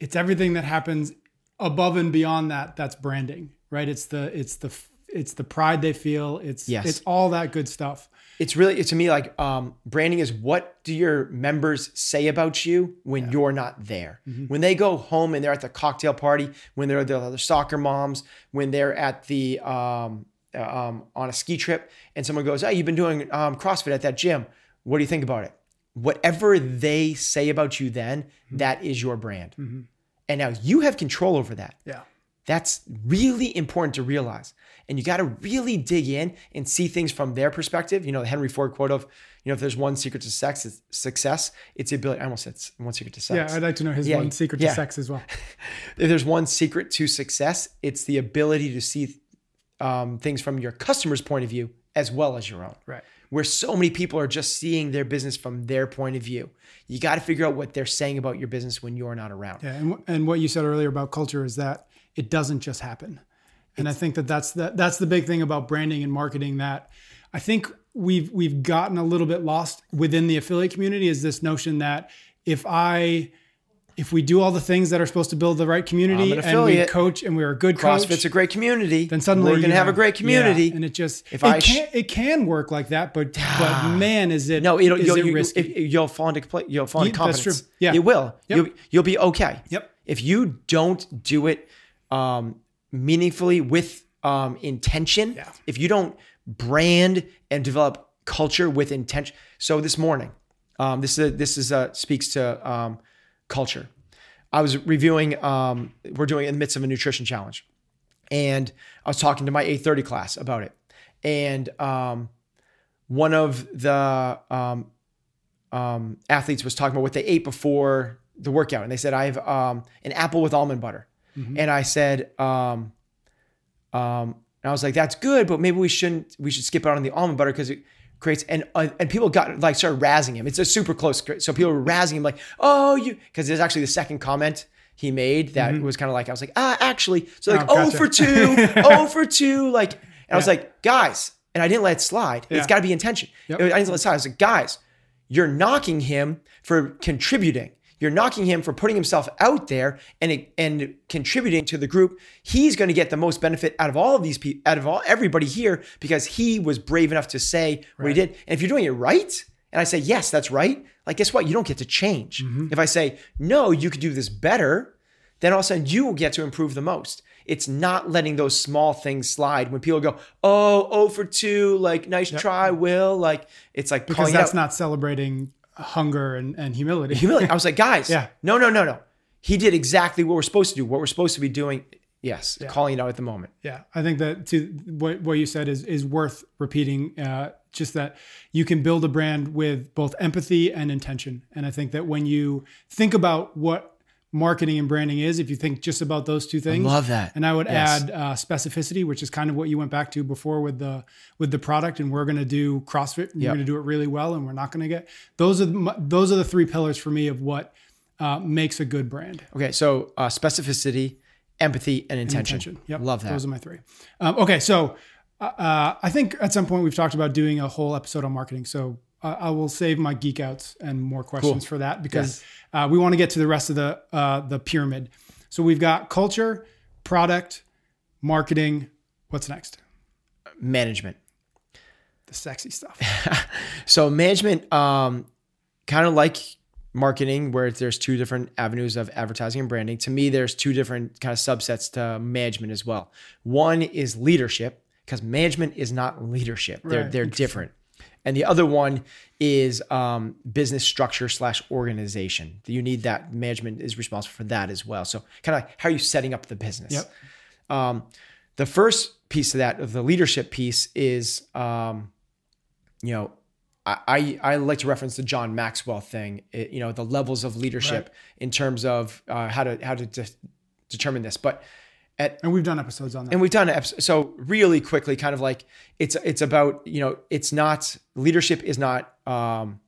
It's everything that happens above and beyond that that's branding, right? It's the it's the it's the pride they feel. It's Yes. it's all that good stuff. it's really it's to me like um, branding is what do your members say about you when you're not there? When they go home and they're at the cocktail party when they're the other soccer moms when they're at the um, um, on a ski trip and someone goes hey you've been doing um, crossfit at that gym. What do you think about it? Whatever they say about you then that is your brand. And now you have control over that. Yeah. That's really important to realize. And you got to really dig in and see things from their perspective. You know, the Henry Ford quote of, you know, if there's one secret to sex, it's success, it's the ability. I almost said one secret to sex. Yeah, I'd like to know his Yeah, one secret yeah. to sex as well. [laughs] if there's one secret to success, it's the ability to see um, things from your customer's point of view as well as your own. Right. Where so many people are just seeing their business from their point of view. You got to figure out what they're saying about your business when you're not around. Yeah, and and what you said earlier about culture is that it doesn't just happen, and I think that that's the that's the big thing about branding and marketing that I think we've we've gotten a little bit lost within the affiliate community is this notion that if I if we do all the things that are supposed to build the right community an and we coach and we're a good CrossFit's coach, a great community. then suddenly we're going to have a great community. yeah, and it just If it I sh- can it can work like that, but but man, is it No, it'll, is you'll, it you, risky? if- you'll fall into you'll fall into Yeah, that's confidence. true. Yeah. it will. Yep. You'll, you'll be okay. Yep. If you don't do it um, meaningfully with um, intention, Yeah. if you don't brand and develop culture with intention. So this morning, um, this is this is uh, speaks to um, culture. I was reviewing. Um, we're doing in the midst of a nutrition challenge, and I was talking to my 8:30 class about it, and um, one of the um, um, athletes was talking about what they ate before the workout, and they said, "I have um, an apple with almond butter," and I said, um, um, and I was like, "That's good, but maybe we shouldn't. We should skip out on the almond butter because it creates." And uh, and people got like started razzing him. It's a super close, so people were razzing him like, "Oh, you," because there's actually the second comment. he made that was kind of like I was like ah actually so like Mm-hmm. Oh, oh, for two [laughs] oh for two like and I was like guys and I didn't let it slide Yeah. it's got to be intention Yep. I didn't let it slide I was like guys you're knocking him for contributing you're knocking him for putting himself out there and and contributing to the group. He's going to get the most benefit out of all of these people, out of all everybody here, because he was brave enough to say what he did. And if you're doing it right, and I say yes, that's right. Like, guess what? You don't get to change. Mm-hmm. If I say no, you could do this better, then all of a sudden you will get to improve the most. It's not letting those small things slide when people go, oh, oh for two, like nice try, Will. Like it's like because it that's not celebrating hunger and, and humility. humility. I was like, guys, [laughs] Yeah. no, no, no, no. He did exactly what we're supposed to do. What we're supposed to be doing. Yes, calling it out at the moment. Yeah, I think that to what what you said is is worth repeating. Uh, just that you can build a brand with both empathy and intention, and I think that when you think about what marketing and branding is, if you think just about those two things, love that. And I would Yes. add uh, specificity, which is kind of what you went back to before with the with the product, and we're going to do CrossFit. and We're going to do it really well, and we're not going to get those are the, those are the three pillars for me of what uh, makes a good brand. Okay, so uh, specificity, empathy, and intention. Intention. Yep. Love that. Those are my three. Um, okay. So uh, I think at some point we've talked about doing a whole episode on marketing. So uh, I will save my geek outs and more questions for that because uh, we want to get to the rest of the uh, the pyramid. So we've got culture, product, marketing. What's next? Management. The sexy stuff. [laughs] So management, um, kind of like marketing, where there's two different avenues of advertising and branding. To me, there's two different kind of subsets to management as well. One is leadership, because management is not leadership; they're Right. they're different. And the other one is um, business structure slash organization. You need that management is responsible for that as well. So kind of how are you setting up the business? Yep. Um, the first piece of that, of the leadership piece, is um, you know, I, I I like to reference the John Maxwell thing. It, you know, the levels of leadership in terms of uh, how to how to de- determine this. But at and we've done episodes on that. and we've done episodes, so really quickly, kind of like it's it's about you know it's not leadership is not um,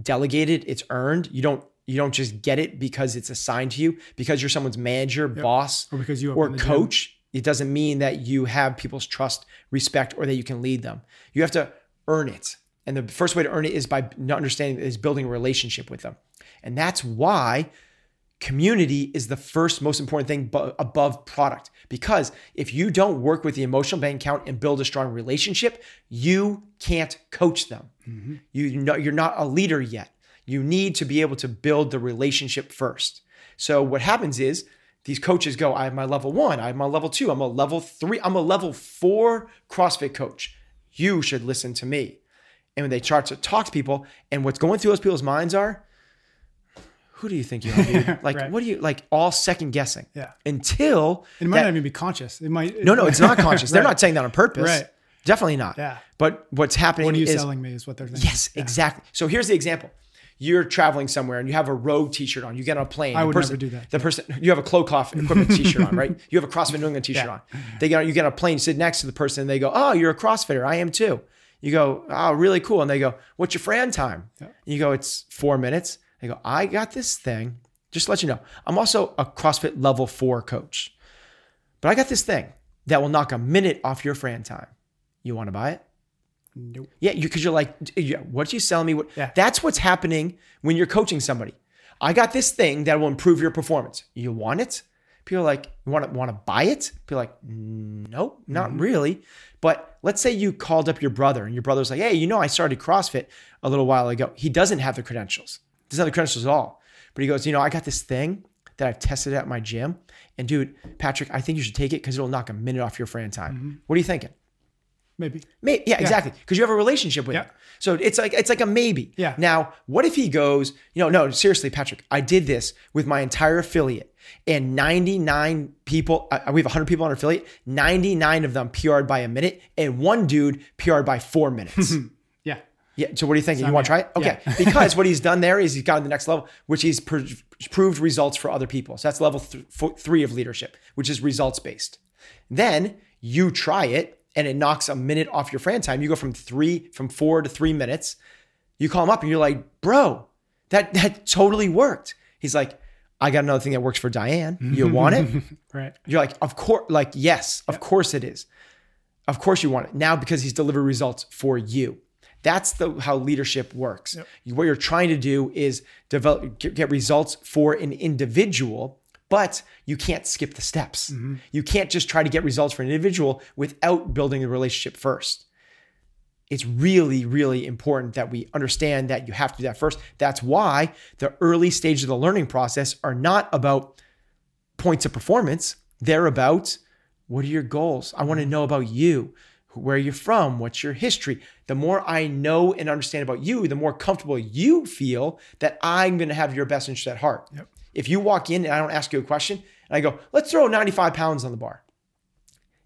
delegated; it's earned. You don't you don't just get it because it's assigned to you because you're someone's manager, boss, or because you or the gym. coach, it doesn't mean that you have people's trust, respect, or that you can lead them. You have to earn it. And the first way to earn it is by not understanding is building a relationship with them. And that's why community is the first most important thing bu- above product. Because if you don't work with the emotional bank account and build a strong relationship, you can't coach them. Mm-hmm. You know you're not a leader yet. You need to be able to build the relationship first. So what happens is these coaches go, I have my level one, I have my level two, I'm a level three, I'm a level four CrossFit coach. You should listen to me. And when they start to talk to people, and what's going through those people's minds are, who do you think you are, dude? [laughs] Like, Right. what do you like? All second guessing. Yeah. Until It might that- not even be conscious. It might. no, no, [laughs] it's not conscious. They're not saying that on purpose. Right. Definitely not. Yeah. But what's happening What are you is selling me? Is what they're thinking. Yes, exactly. So here's the example. You're traveling somewhere and you have a rogue t-shirt on. You get on a plane. I would person, never do that. The person you have a cloak off equipment [laughs] t-shirt on, right? You have a CrossFit New England t-shirt Yeah. on. They get on, you get on a plane, sit next to the person, and they go, "Oh, you're a CrossFitter. I am too." You go, "Oh, really cool." And they go, "What's your Fran time?" Yeah. You go, "It's four minutes." They go, "I got this thing." Just to let you know, I'm also a CrossFit level four coach, but I got this thing that will knock a minute off your Fran time. You want to buy it? Nope. Yeah, you because you're like, yeah, what you selling me? What? Yeah. That's what's happening when you're coaching somebody. I got this thing that will improve your performance. You want it? People are like, you want to want to buy it? People are like, nope, not Mm-hmm. really. But let's say you called up your brother and your brother's like, hey, you know, I started CrossFit a little while ago. He doesn't have the credentials. Doesn't have the credentials at all. But he goes, you know, I got this thing that I've tested at my gym. And dude, Patrick, I think you should take it because it'll knock a minute off your Fran time. Mm-hmm. What are you thinking? Maybe. May, yeah, exactly. Because you have a relationship with Yeah. him. So it's like it's like a maybe. Yeah. Now, what if he goes, you know, no, seriously, Patrick, I did this with my entire affiliate, and 99 people, uh, we have 100 people on our affiliate, 99 of them PR'd by a minute, and one dude PR'd by four minutes. [laughs] Yeah. yeah. So what are you thinking? You want to try it? Okay. [laughs] because what he's done there is he's got to the next level, which he's pr- proved results for other people. So that's level th- three of leadership, which is results based. Then you try it and it knocks a minute off your Fran time. You go from three, from four to three minutes. You call him up and you're like, bro, that that totally worked. He's like, I got another thing that works for Diane. You [laughs] want it? right. You're like, of course, like, yes, of course it is. Of course you want it. Now because he's delivered results for you. That's the how leadership works. Yep. What you're trying to do is develop get, get results for an individual, but you can't skip the steps. Mm-hmm. You can't just try to get results for an individual without building the relationship first. It's really, really important that we understand that you have to do that first. That's why the early stages of the learning process are not about points of performance. They're about what are your goals? I want to mm-hmm. know about you. Where you're from? What's your history? The more I know and understand about you, the more comfortable you feel that I'm going to have your best interest at heart. Yep. If you walk in and I don't ask you a question and I go, let's throw 95 pounds on the bar.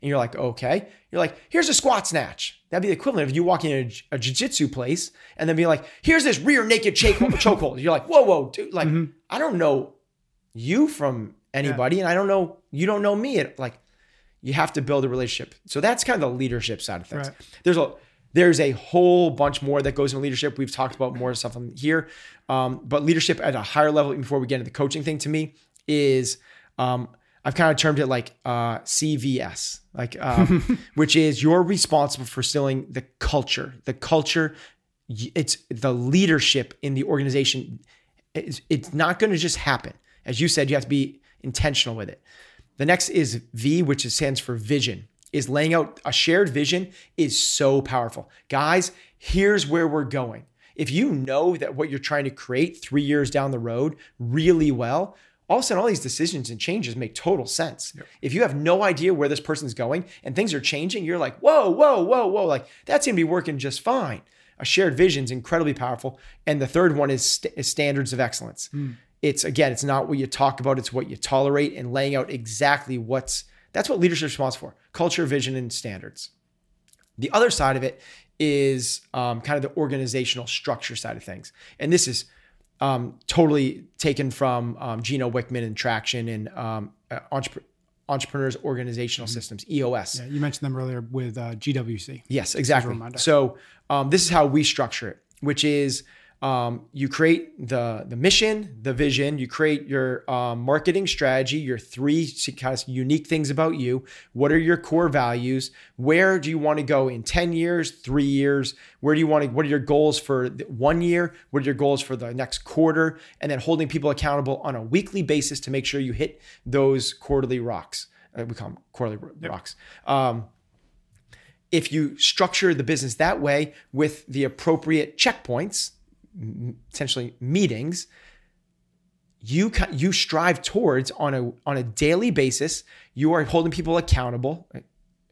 And you're like, okay. You're like, here's a squat snatch. That'd be the equivalent of you walking in a, a jiu-jitsu place and then be like, here's this rear naked choke [laughs] chokehold. You're like, whoa, whoa, dude. Like, mm-hmm. I don't know you from anybody, and I don't know you don't know me. It, like, you have to build a relationship. So that's kind of the leadership side of things. Right. There's a there's a whole bunch more that goes into leadership. We've talked about more stuff on here, um, but leadership at a higher level, even before we get into the coaching thing, to me is um, I've kind of termed it like uh, CVS, like um, [laughs] which is you're responsible for instilling the culture. The culture, it's the leadership in the organization. It's, it's not going to just happen. As you said, you have to be intentional with it. The next is V, which stands for vision. Is laying out a shared vision is so powerful. Guys, here's where we're going. If you know that what you're trying to create three years down the road really well, all of a sudden all these decisions and changes make total sense. If you have no idea where this person's going and things are changing, you're like, whoa, whoa, whoa, whoa, like that's gonna be working just fine. A shared vision is incredibly powerful. And the third one is, st- is standards of excellence. Hmm. It's again, it's not what you talk about, it's what you tolerate and laying out exactly what's that's what leadership responsible for culture, vision, and standards. The other side of it is um, kind of the organizational structure side of things. And this is um, totally taken from um, Gino Wickman and Traction and um, uh, Entrep- Entrepreneurs Organizational Systems, EOS. Yeah, you mentioned them earlier with uh, GWC. Yes, exactly. So um, this is how we structure it, which is um, you create the the mission, the vision. You create your um, marketing strategy, your three kind of unique things about you. What are your core values? Where do you want to go in ten years, three years? Where do you want to? What are your goals for the one year? What are your goals for the next quarter? And then holding people accountable on a weekly basis to make sure you hit those quarterly rocks. Uh, we call them quarterly rocks. Um, if you structure the business that way with the appropriate checkpoints, essentially meetings, you you strive towards on a on a daily basis. You are holding people accountable.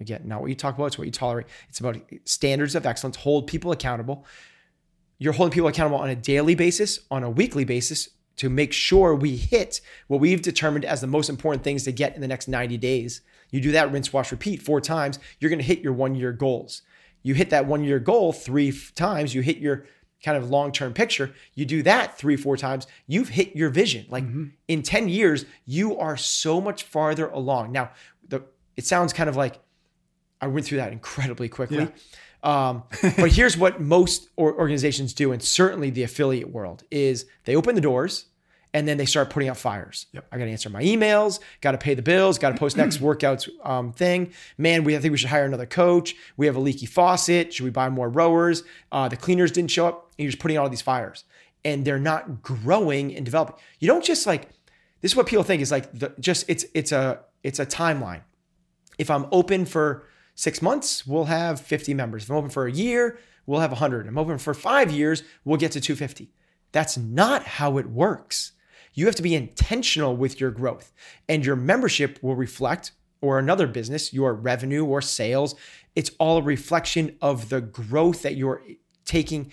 Again, not what you talk about; it's what you tolerate. It's about standards of excellence. Hold people accountable. You're holding people accountable on a daily basis, on a weekly basis, to make sure we hit what we've determined as the most important things to get in the next 90 days. You do that, rinse, wash, repeat four times, you're going to hit your one year goals. You hit that one year goal three times, you hit your kind of long term picture. You do that three, four times, you've hit your vision. Like in 10 years, you are so much farther along. Now, the, it sounds kind of like I went through that incredibly quickly. Um, [laughs] but here's what most organizations do, and certainly the affiliate world is they open the doors and then they start putting out fires. Yep. I got to answer my emails, got to pay the bills, got to post next [clears throat] workouts um, thing. Man, we I think we should hire another coach. We have a leaky faucet. Should we buy more rowers? Uh, the cleaners didn't show up. And you're just putting out all these fires, and they're not growing and developing. You don't just like this is what people think is like the, just it's it's a it's a timeline. If I'm open for six months, we'll have 50 members. If I'm open for a year, we'll have 100. If I'm open for five years, we'll get to 250. That's not how it works. You have to be intentional with your growth, and your membership will reflect, or another business, your revenue or sales. It's all a reflection of the growth that you're taking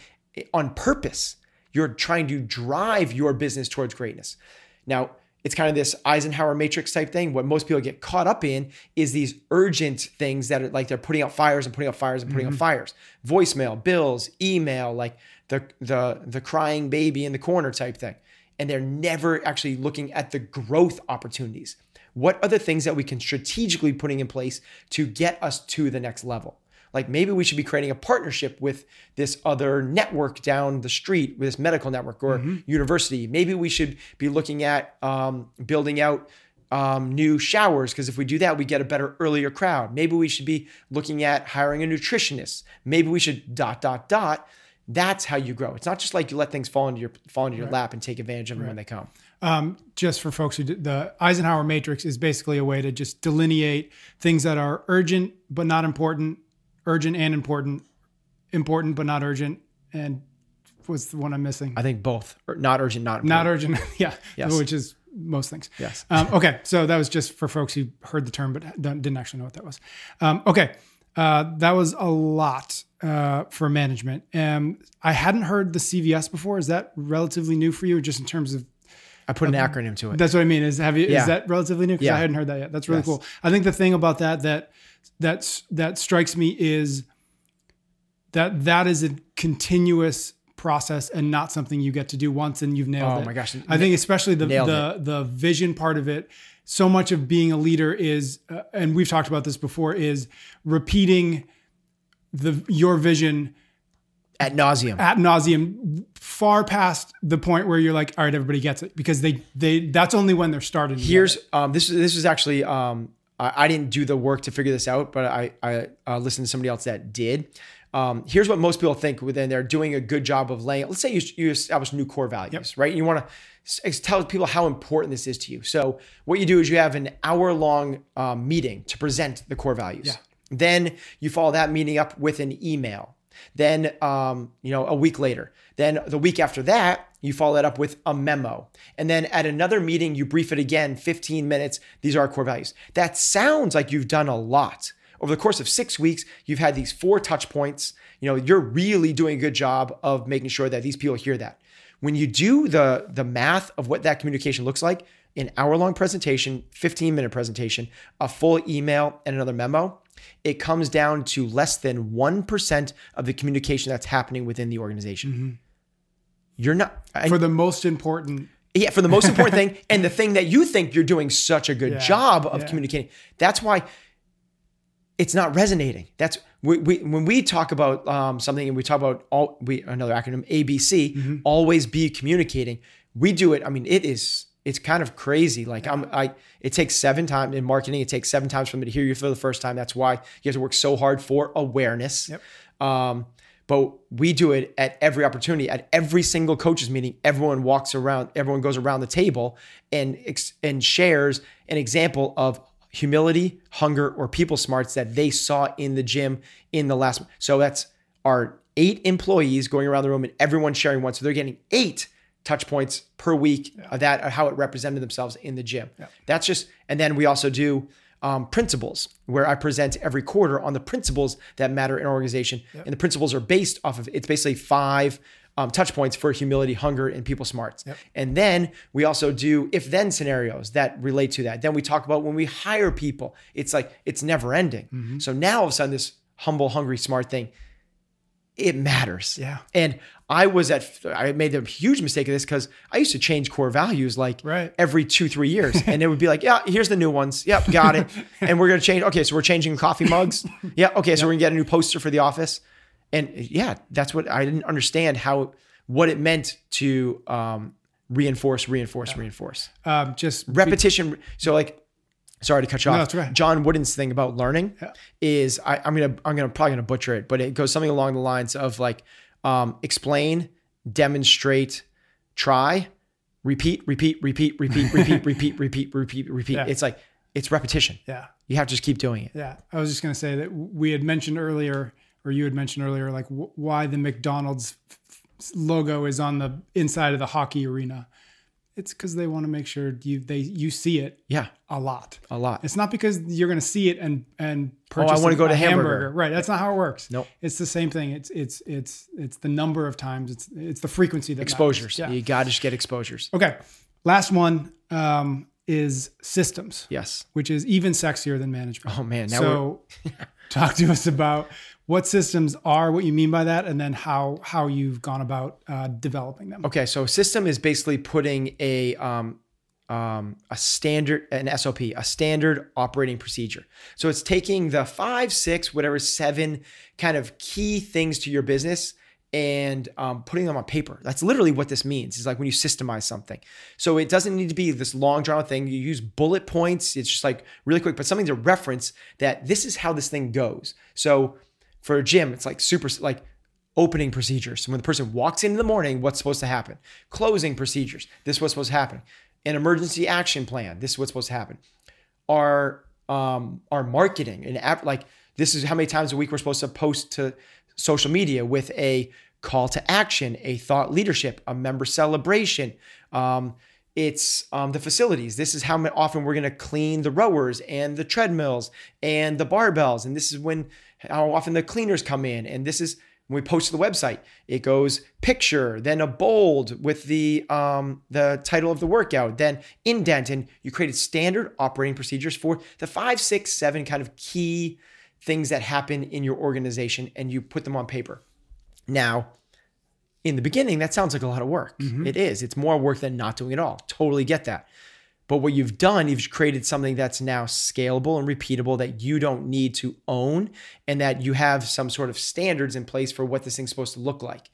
on purpose. You're trying to drive your business towards greatness. Now, it's kind of this Eisenhower matrix type thing. What most people get caught up in is these urgent things that are like they're putting out fires and putting out fires and putting out mm-hmm. fires. Voicemail, bills, email, like the the the crying baby in the corner type thing. And they're never actually looking at the growth opportunities. What are the things that we can strategically putting in place to get us to the next level? like maybe we should be creating a partnership with this other network down the street, with this medical network or university. Maybe we should be looking at um, building out um, new showers because if we do that, we get a better earlier crowd. Maybe we should be looking at hiring a nutritionist. Maybe we should dot dot dot. That's how you grow. It's not just like you let things fall into your fall into your lap and take advantage of them when they come. um, just for folks who d- the Eisenhower matrix is basically a way to just delineate things that are urgent but not important, urgent and important, important but not urgent, and what's the one I'm missing? I think both, not urgent, not important. not urgent, [laughs] yeah, Yes. which is most things. Yes. Um, okay, so that was just for folks who heard the term but didn't actually know what that was. Um, okay, uh, that was a lot uh, for management. Um, I hadn't heard the CVS before. Is that relatively new for you, just in terms of I put an acronym to it. that's what I mean. Is have you? Yeah. Is that relatively new? Because Yeah. I hadn't heard that yet. That's really Yes. cool. I think the thing about that that that's that strikes me is that that is a continuous process and not something you get to do once and you've nailed it. Oh my gosh. I think especially the the the vision part of it. So much of being a leader is, uh, and we've talked about this before, is repeating the your vision At nauseum. at nauseum, far past the point where you're like, all right, everybody gets it, because they they that's only when they're starting. get Here's um, this is this is actually um, I, I didn't do the work to figure this out, but I I uh, listened to somebody else that did. Um, here's what most people think within they're doing a good job of laying. Let's say you, you establish new core values, right? You want to tell people how important this is to you. So what you do is you have an hour long um, meeting to present the core values. Then you follow that meeting up with an email. Then, um, you know, a week later. Then the week after that, you follow that up with a memo. And then at another meeting, you brief it again, 15 minutes. These are our core values. That sounds like you've done a lot. Over the course of six weeks, you've had these four touch points. You know, you're really doing a good job of making sure that these people hear that. When you do the, the math of what that communication looks like, an hour long presentation, 15 minute presentation, a full email, and another memo, it comes down to less than 1% of the communication that's happening within the organization. Mm-hmm. You're not, I- for the most important. yeah, for the most important thing [laughs] and the thing that you think you're doing such a good Yeah, job of yeah. communicating. That's why it's not resonating. That's we, we when we talk about um, something and we talk about all we another acronym ABC, Mm-hmm. always be communicating. We do it. I mean, it is it's kind of crazy. Like I'm I it takes seven times in marketing. It takes seven times for me to hear you for the first time. That's why you have to work so hard for awareness. Yep. Um, but we do it at every opportunity, at every single coaches meeting. Everyone walks around, everyone goes around the table and and shares an example of humility, hunger, or people smarts that they saw in the gym in the last. So that's our eight employees going around the room and everyone sharing one. So they're getting eight touch points per week of that, of how it represented themselves in the gym. That's just, and then we also do um, principles where I present every quarter on the principles that matter in our organization. And the principles are based off of, it's basically five um, touch points for humility, hunger, and people smarts. And then we also do if then scenarios that relate to that. Then we talk about when we hire people, it's like, it's never ending. So now all of a sudden, this humble, hungry, smart thing, it matters. Yeah. And I was at, I made a huge mistake of this because I used to change core values like Right. every two, three years. And it would be like, yeah, here's the new ones. Yep, got it. [laughs] and we're going to change. Okay, so we're changing coffee mugs. [laughs] Yeah, okay, so we're going to get a new poster for the office. And yeah, that's what I didn't understand how, what it meant to um, reinforce, reinforce, reinforce. Um, just Repetition. So like, sorry to cut you off. that's right. John Wooden's thing about learning is I, I'm gonna I'm gonna probably gonna butcher it, but it goes something along the lines of like um, explain, demonstrate, try, repeat, repeat, repeat, repeat, repeat, [laughs] repeat, repeat, repeat, repeat. Yeah. It's like it's repetition. yeah. You have to just keep doing it. Yeah, I was just going to say that we had mentioned earlier, or you had mentioned earlier, like w- why the McDonald's logo is on the inside of the hockey arena. It's because they want to make sure you they you see it Yeah, a lot. a lot. It's not because you're going to see it and and purchase. Oh, I wanna go to a hamburger. Right. That's not how it works. Nope. It's the same thing. It's it's it's it's the number of times. It's it's the frequency that matters. Exposures. Yeah. You got to just get exposures. Okay. Last one um, is systems, Yes. which is even sexier than management. Oh man. Now so [laughs] talk to us about what systems are, what you mean by that, and then how how you've gone about uh, developing them. Okay, so system is basically putting a um, um, a standard, an SOP, a standard operating procedure. So it's taking the five, six, whatever, seven kind of key things to your business and um, putting them on paper. That's literally what this means. It's like when you systemize something. So it doesn't need to be this long drawn thing. You use bullet points. It's just like really quick, but something to reference that this is how this thing goes. So for a gym, it's like super like opening procedures. So when the person walks in in the morning, what's supposed to happen? Closing procedures. This is what's supposed to happen. An emergency action plan. This is what's supposed to happen. Our um, our marketing and like this is how many times a week we're supposed to post to social media with a call to action, a thought leadership, a member celebration. Um, it's um, the facilities. This is how often we're going to clean the rowers and the treadmills and the barbells. And this is when how often the cleaners come in. And this is when we post to the website, it goes picture, then a bold with the um, the title of the workout, then indent, and you created standard operating procedures for the five, six, seven kind of key things that happen in your organization, and you put them on paper. Now, in the beginning, that sounds like a lot of work. Mm-hmm. It is. It's more work than not doing it all. Totally get that. But what you've done, you've created something that's now scalable and repeatable that you don't need to own and that you have some sort of standards in place for what this thing's supposed to look like.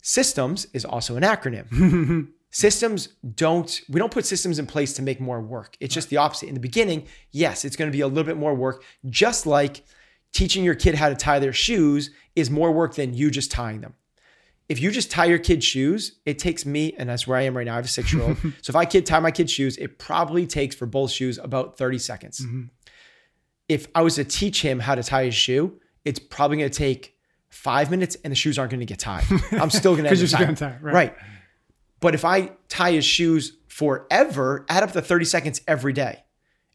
Systems is also an acronym. [laughs] systems don't, we don't put systems in place to make more work. It's just the opposite. In the beginning, yes, it's going to be a little bit more work, just like teaching your kid how to tie their shoes is more work than you just tying them if you just tie your kid's shoes, it takes me, and that's where I am right now. I have a six year old. [laughs] so if I kid tie my kid's shoes, it probably takes for both shoes about 30 seconds. Mm-hmm. If I was to teach him how to tie his shoe, it's probably going to take five minutes and the shoes aren't going to get tied. [laughs] I'm still going to to tie. Right. right. But if I tie his shoes forever, add up to 30 seconds every day.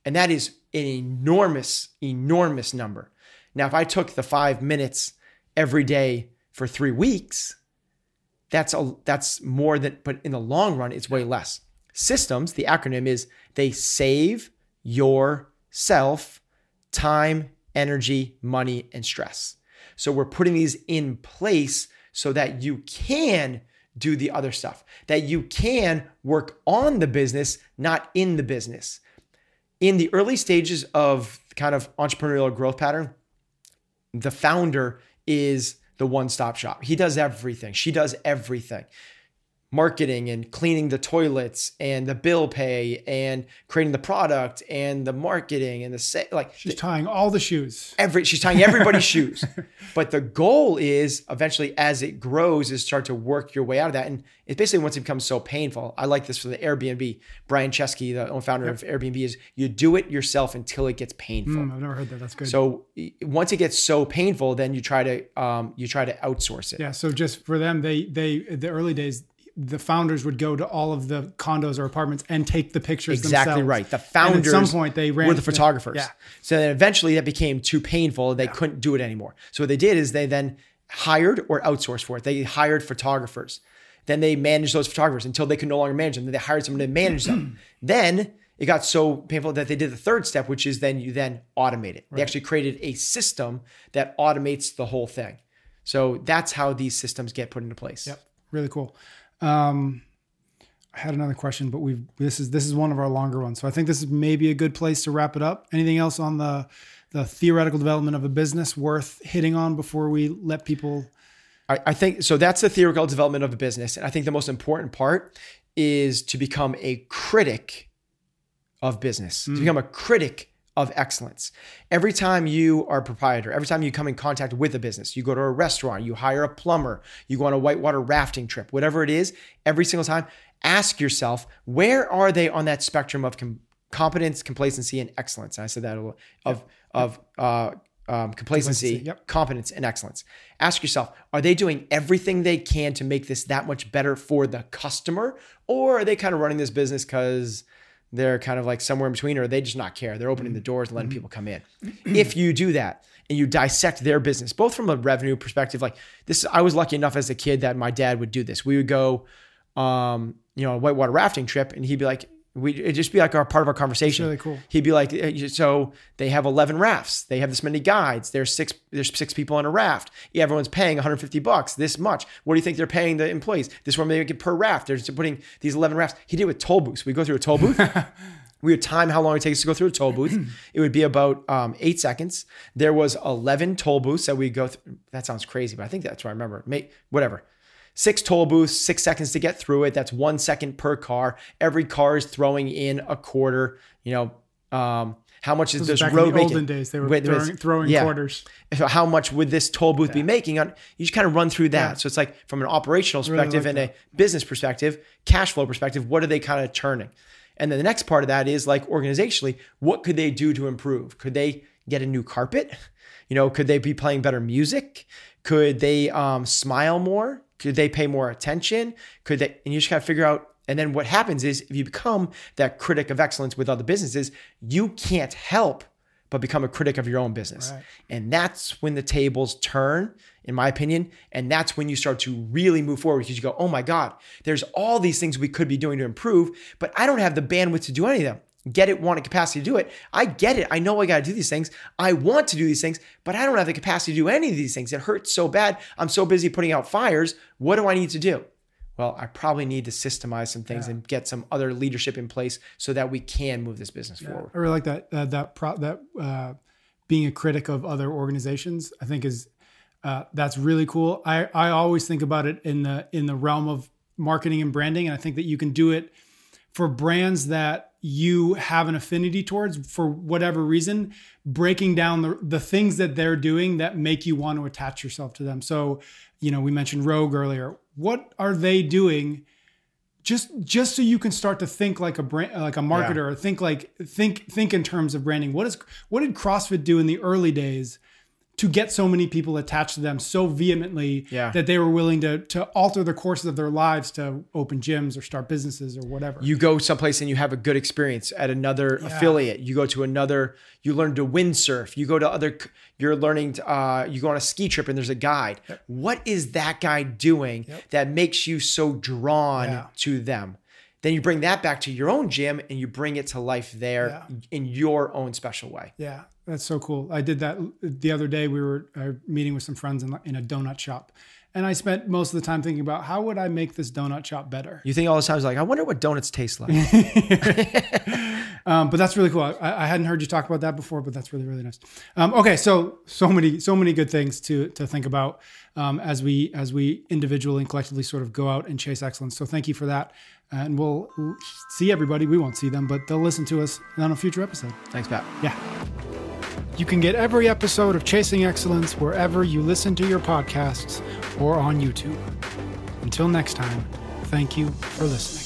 And that is an enormous, enormous number. Now, if I took the five minutes every day for three weeks, that's a that's more than but in the long run it's way less. Systems the acronym is they save yourself time energy money and stress. So we're putting these in place so that you can do the other stuff that you can work on the business not in the business. In the early stages of kind of entrepreneurial growth pattern the founder is the one stop shop. He does everything. She does everything marketing and cleaning the toilets and the bill pay and creating the product and the marketing and the sa- like she's tying all the shoes. Every she's tying everybody's shoes. [laughs] But the goal is eventually as it grows is start to work your way out of that. And it's basically once it becomes so painful i like this for the airbnb. Brian chesky the founder yep. of airbnb is you do it yourself until it gets painful. Mm, i've never heard that. That's good. So once it gets so painful then you try to um, you try to outsource it. Yeah so just for them they they the early days the founders would go to all of the condos or apartments and take the pictures exactly themselves. right the founders and at some point they ran were the photographers. Yeah. So then eventually that became too painful they yeah. couldn't do it anymore. So what they did is they then hired or outsourced for it. They hired photographers. Then they managed those photographers until they could no longer manage them. Then they hired someone to manage them. [clears throat] Then it got so painful that they did the third step which is then you then automate it. Right. they actually created a system that automates the whole thing. So that's how these systems get put into place. Yep. Really cool um, I had another question, but we've this is this is one of our longer ones, so I think this is maybe a good place to wrap it up. Anything else on the the theoretical development of a business worth hitting on before we let people? I, I think so. That's the theoretical development of a business, and I think the most important part is to become a critic of business. Mm. To become a critic of excellence. Every time you are a proprietor, every time you come in contact with a business, you go to a restaurant, you hire a plumber, you go on a whitewater rafting trip, whatever it is, every single time, ask yourself, where are they on that spectrum of com- competence, complacency, and excellence? And I said that of yep. of uh, um, complacency, complacency yep. competence, and excellence. Ask yourself, are they doing everything they can to make this that much better for the customer? Or are they kind of running this business because they're kind of like somewhere in between, or they just not care. They're opening the doors and letting mm-hmm. people come in. if you do that and you dissect their business, both from a revenue perspective, like this, I was lucky enough as a kid that my dad would do this. We would go, um, you know, a whitewater rafting trip, and he'd be like, We it'd just be like our part of our conversation. really cool. He'd be like, "Eh, so they have 11 rafts. They have this many guides. There's six. There's six people on a raft. Yeah, everyone's paying 150 bucks. This much. What do you think they're paying the employees? This one they get per raft. They're just putting these 11 rafts. He did it with toll booths. We go through a toll booth. [laughs] We would time how long it takes to go through a toll booth. it would be about um, eight seconds. There was 11 toll booths that we go through. That sounds crazy, but I think that's what I remember. May, whatever. Six toll booths, six seconds to get through it. That's one second per car. Every car is throwing in a quarter. You know, um, how much is This this was back road in the making? olden days, they were Wait, throwing, throwing yeah. quarters. So how much would this toll booth be making on you just kind of run through that Yeah. so it's like from an operational Really perspective like and a business perspective cash flow perspective what are they kind of turning and then the next part of that is like organizationally what could they do to improve could they get a new carpet you know could they be playing better music could they um, smile more could they pay more attention could they and you just got to figure out and then what happens is if you become that critic of excellence with other businesses you can't help but become a critic of your own business. Right. And that's when the tables turn, in my opinion. And that's when you start to really move forward because you go, oh my God, there's all these things we could be doing to improve, but I don't have the bandwidth to do any of them. Get it, want a capacity to do it. I get it. I know I got to do these things. I want to do these things, but I don't have the capacity to do any of these things. It hurts so bad. I'm so busy putting out fires. What do I need to do? Well, I probably need to systemize some things and get some other leadership in place so that we can move this business forward. I really like that uh, that pro- that uh, being a critic of other organizations. I think is uh, that's really cool. I I always think about it in the in the realm of marketing and branding, and I think that you can do it for brands that you have an affinity towards for whatever reason breaking down the, the things that they're doing that make you want to attach yourself to them. So you know we mentioned rogue earlier. What are they doing? Just just so you can start to think like a brand like a marketer or think like think think in terms of branding. What is what did crossfit do in the early days to get so many people attached to them so vehemently Yeah. that they were willing to to alter the courses of their lives to open gyms or start businesses or whatever. You go someplace and you have a good experience at another affiliate. You go to another you learn to windsurf. You go to other you're learning to, uh, you go on a ski trip and there's a guide. What is that guy doing that makes you so drawn Yeah. to them? Then you bring that back to your own gym and you bring it to life there in your own special way. Yeah, that's so cool. I did that the other day. We were uh, meeting with some friends in, in a donut shop, and I spent most of the time thinking about how would I make this donut shop better. you think all the time is like i wonder what donuts taste like [laughs] Um, but that's really cool. I, I hadn't heard you talk about that before, but that's really really nice. Um, okay, so so many so many good things to to think about um, as we as we individually and collectively sort of go out and chase excellence. So thank you for that, and we'll see everybody. We won't see them, but they'll listen to us on a future episode. thanks pat Yeah. You can get every episode of Chasing Excellence wherever you listen to your podcasts or on YouTube. Until next time, thank you for listening.